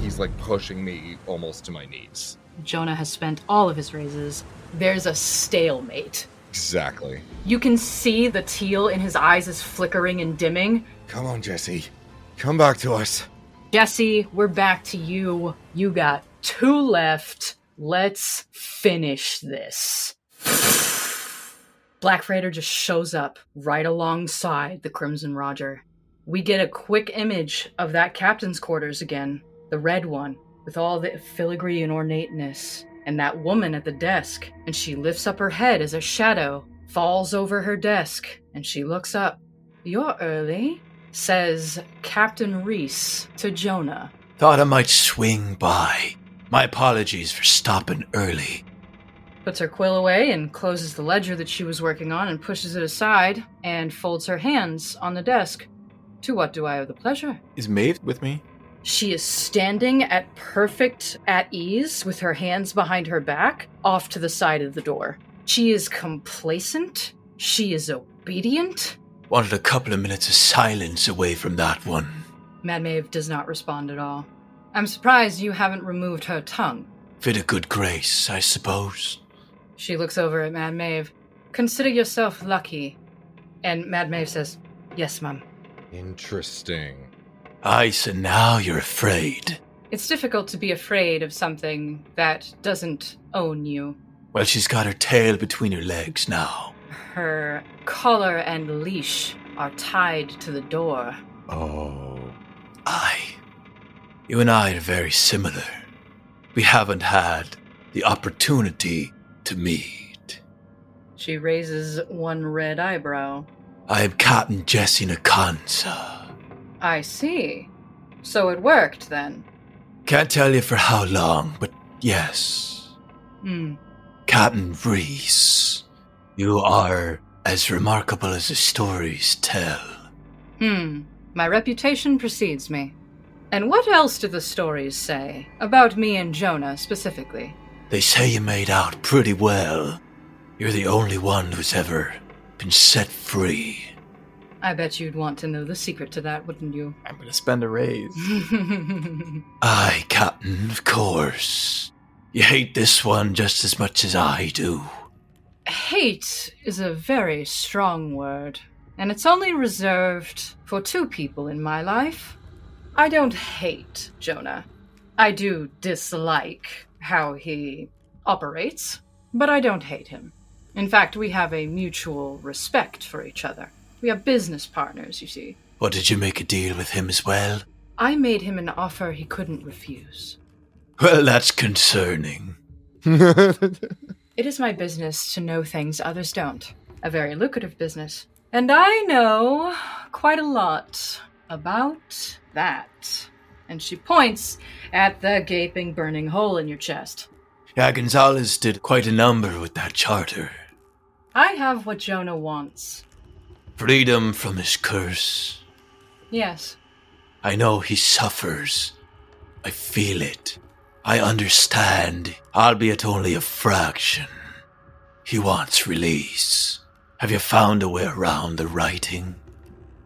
He's like pushing me almost to my knees. Jonah has spent all of his raises. There's a stalemate. Exactly. You can see the teal in his eyes is flickering and dimming. Come on, Jesse. Come back to us. Jesse, we're back to you. You got two left. Let's finish this. Black Freighter just shows up right alongside the Crimson Roger. We get a quick image of that captain's quarters again, the red one, with all the filigree and ornateness, and that woman at the desk, and she lifts up her head as a shadow falls over her desk, and she looks up. You're early, says Captain Reese to Jonah. Thought I might swing by. My apologies for stopping early. puts her quill away and closes the ledger that she was working on and pushes it aside and folds her hands on the desk. To what do I owe the pleasure? Is Maeve with me? She is standing at perfect at ease with her hands behind her back off to the side of the door. She is complacent. She is obedient. Wanted a couple of minutes of silence away from that one. Mad Maeve does not respond at all. I'm surprised you haven't removed her tongue. Fit a good grace, I suppose. She looks over at Mad Maeve. Consider yourself lucky. And Mad Maeve says, Yes, Mum. Interesting. Aye, so now you're afraid. It's difficult to be afraid of something that doesn't own you. Well, she's got her tail between her legs now. Her collar and leash are tied to the door. Oh. I. You and I are very similar. We haven't had the opportunity to meet. She raises one red eyebrow. I am Captain Jesse Nkansa. I see. So it worked then. Can't tell you for how long, but yes. Hmm. Captain Reese, you are as remarkable as the stories tell. Hmm. My reputation precedes me. And what else do the stories say about me and Jonah specifically? They say you made out pretty well. You're the only one who's ever been set free. I bet you'd want to know the secret to that, wouldn't you? I'm gonna spend a raise. Aye, Captain, of course. You hate this one just as much as I do. Hate is a very strong word, and it's only reserved for two people in my life. I don't hate Jonah. I do dislike how he operates, but I don't hate him. In fact, we have a mutual respect for each other. We are business partners, you see. What did you make a deal with him as well? I made him an offer he couldn't refuse. Well, that's concerning. It is my business to know things others don't. A very lucrative business. And I know quite a lot about that. And she points at the gaping, burning hole in your chest. Yeah, Gonzalez did quite a number with that charter. I have what Jonah wants. Freedom from his curse. Yes. I know he suffers. I feel it. I understand, albeit only a fraction. He wants release. Have you found a way around the writing?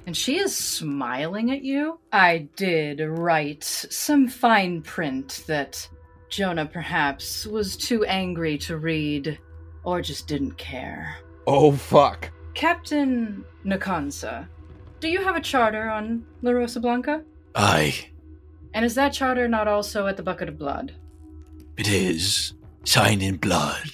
And she is smiling at you. I did write some fine print that Jonah perhaps was too angry to read or just didn't care. Oh, fuck. Captain Nkansa, do you have a charter on La Rosa Blanca? Aye, And is that charter not also at the Bucket of Blood? it is. Signed in blood.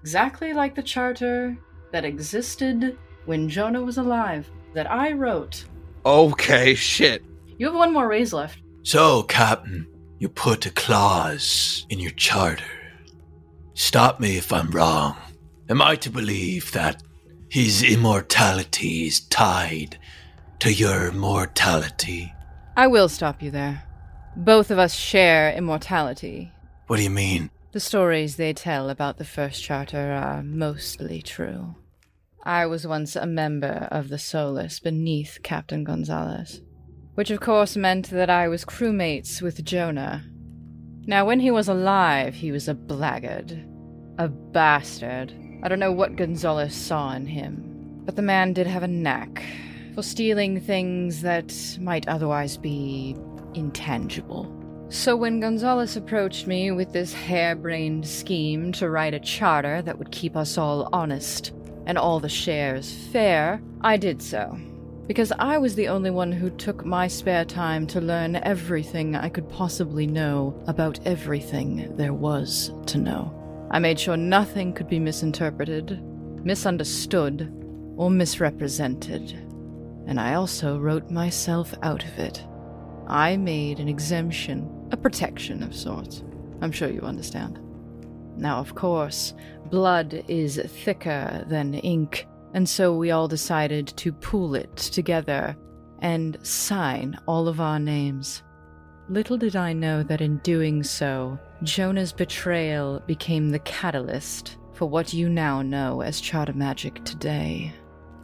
Exactly like the charter that existed when Jonah was alive, that I wrote. Okay, shit. You have one more raise left. So, Captain, you put a clause in your charter. Stop me if I'm wrong. Am I to believe that his immortality is tied to your mortality? I will stop you there. Both of us share immortality. What do you mean? The stories they tell about the First Charter are mostly true. I was once a member of the Solus beneath Captain Gonzalez, which of course meant that I was crewmates with Jonah. Now, when he was alive, he was a blackguard, a bastard. I don't know what Gonzalez saw in him, but the man did have a knack for stealing things that might otherwise be intangible. So when Gonzalez approached me with this harebrained scheme to write a charter that would keep us all honest and all the shares fair, I did so. Because I was the only one who took my spare time to learn everything I could possibly know about everything there was to know. I made sure nothing could be misinterpreted, misunderstood, or misrepresented. And I also wrote myself out of it. I made an exemption, a protection of sorts. I'm sure you understand. Now, of course, blood is thicker than ink, and so we all decided to pool it together and sign all of our names. Little did I know that in doing so, Jonah's betrayal became the catalyst for what you now know as Charter Magic today.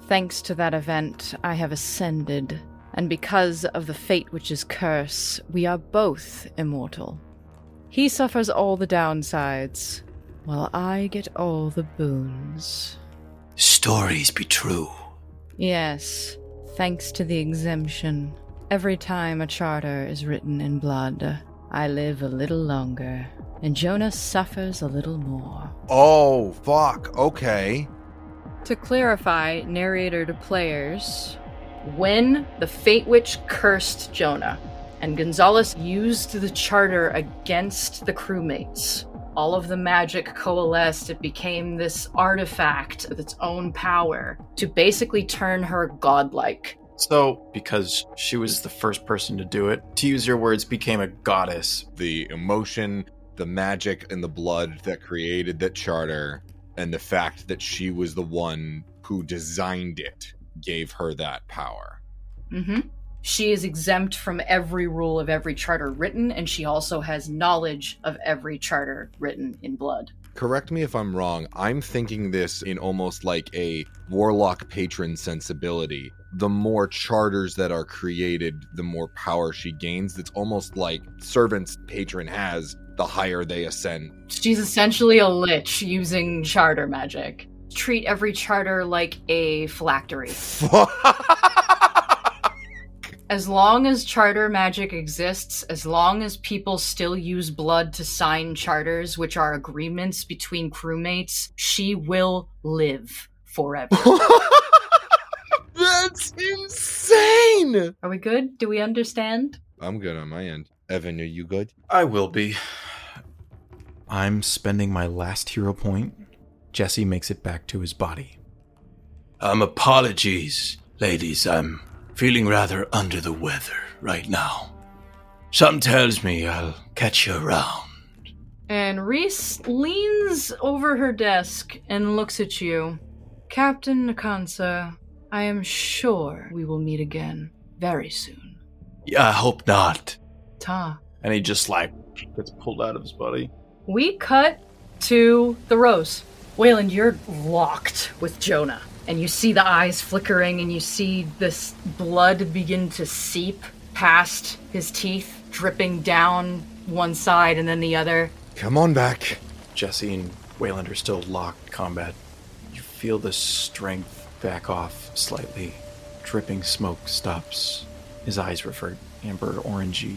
Thanks to that event, I have ascended, and because of the Fate Witch's curse, we are both immortal. He suffers all the downsides, while I get all the boons. Stories be true. Yes, thanks to the exemption. Every time a charter is written in blood, I live a little longer, and Jonah suffers a little more. Oh, fuck. Okay. To clarify, narrator to players, when the Fate Witch cursed Jonah and Gonzalez used the charter against the crewmates, all of the magic coalesced. It became this artifact with its own power to basically turn her godlike. So, because she was the first person to do it, to use your words, became a goddess. The emotion, the magic, and the blood that created that charter, and the fact that she was the one who designed it gave her that power. hmm She is exempt from every rule of every charter written, and she also has knowledge of every charter written in blood. Correct me if I'm wrong. I'm thinking this in almost like a warlock patron sensibility. The more charters that are created, the more power she gains. It's almost like servants patron has, the higher they ascend. She's essentially a lich using charter magic. Treat every charter like a phylactery. as long as charter magic exists, as long as people still use blood to sign charters, which are agreements between crewmates, she will live forever. That's insane. Are we good? Do we understand? I'm good on my end. Evan, are you good? I will be. I'm spending my last hero point. Jesse makes it back to his body. Um, apologies, ladies. I'm feeling rather under the weather right now. Something tells me I'll catch you around. And Reese leans over her desk and looks at you. Captain Nkansa, I am sure we will meet again very soon. Yeah, I hope not. Ta. And he just like gets pulled out of his body. We cut to the rose. Wayland, you're locked with Jonah, and you see the eyes flickering, and you see this blood begin to seep past his teeth, dripping down one side and then the other. Come on back. Jesse and Wayland are still locked combat. You feel the strength back off slightly. Dripping smoke stops. His eyes revert amber orangey.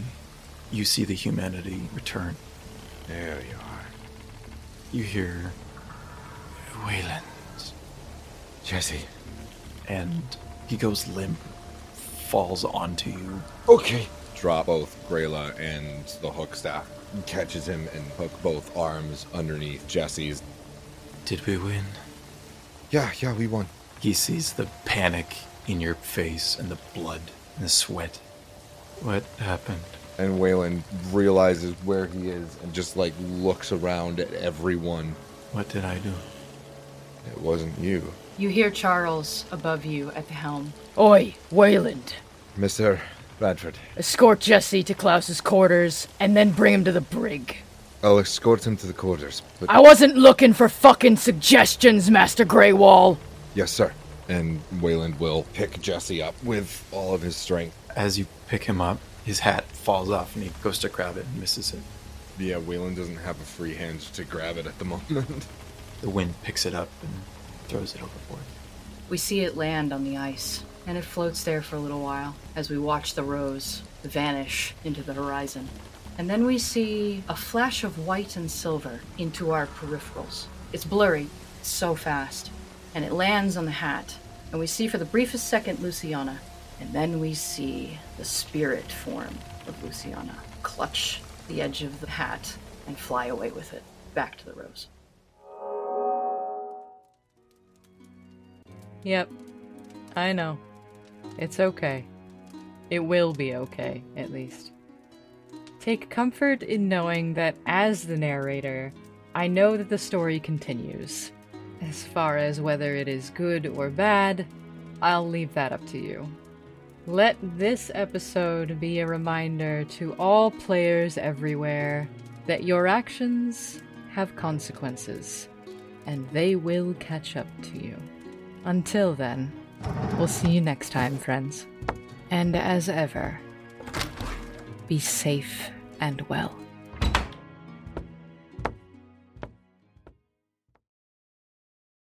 You see the humanity return. There you are. You hear Wayland. Jesse. And he goes limp, falls onto you. Okay. Drop both Grayla and the hook staff. Catches him and hook both arms underneath Jesse's. Did we win? Yeah, yeah, we won. He sees the panic in your face and the blood and the sweat. What happened? And Wayland realizes where he is and just like looks around at everyone. What did I do? It wasn't you. You hear Charles above you at the helm. Oi, Wayland. Mr. Bradford. Escort Jesse to Klaus's quarters and then bring him to the brig. I'll escort him to the quarters. But I wasn't looking for fucking suggestions, Master Greywall. Yes, sir. And Wayland will pick Jesse up with all of his strength. As you pick him up, his hat falls off and he goes to grab it and misses it. Yeah, Wayland doesn't have a free hand to grab it at the moment. The wind picks it up and throws it overboard. We see it land on the ice, and it floats there for a little while as we watch the rose vanish into the horizon. And then we see a flash of white and silver into our peripherals. It's blurry, it's so fast, and it lands on the hat. And we see for the briefest second Luciana, and then we see the spirit form of Luciana clutch the edge of the hat and fly away with it back to the rose. Yep. I know. It's okay. It will be okay, at least. Take comfort in knowing that as the narrator, I know that the story continues. As far as whether it is good or bad, I'll leave that up to you. Let this episode be a reminder to all players everywhere that your actions have consequences, and they will catch up to you. Until then, we'll see you next time, friends. And as ever, be safe and well.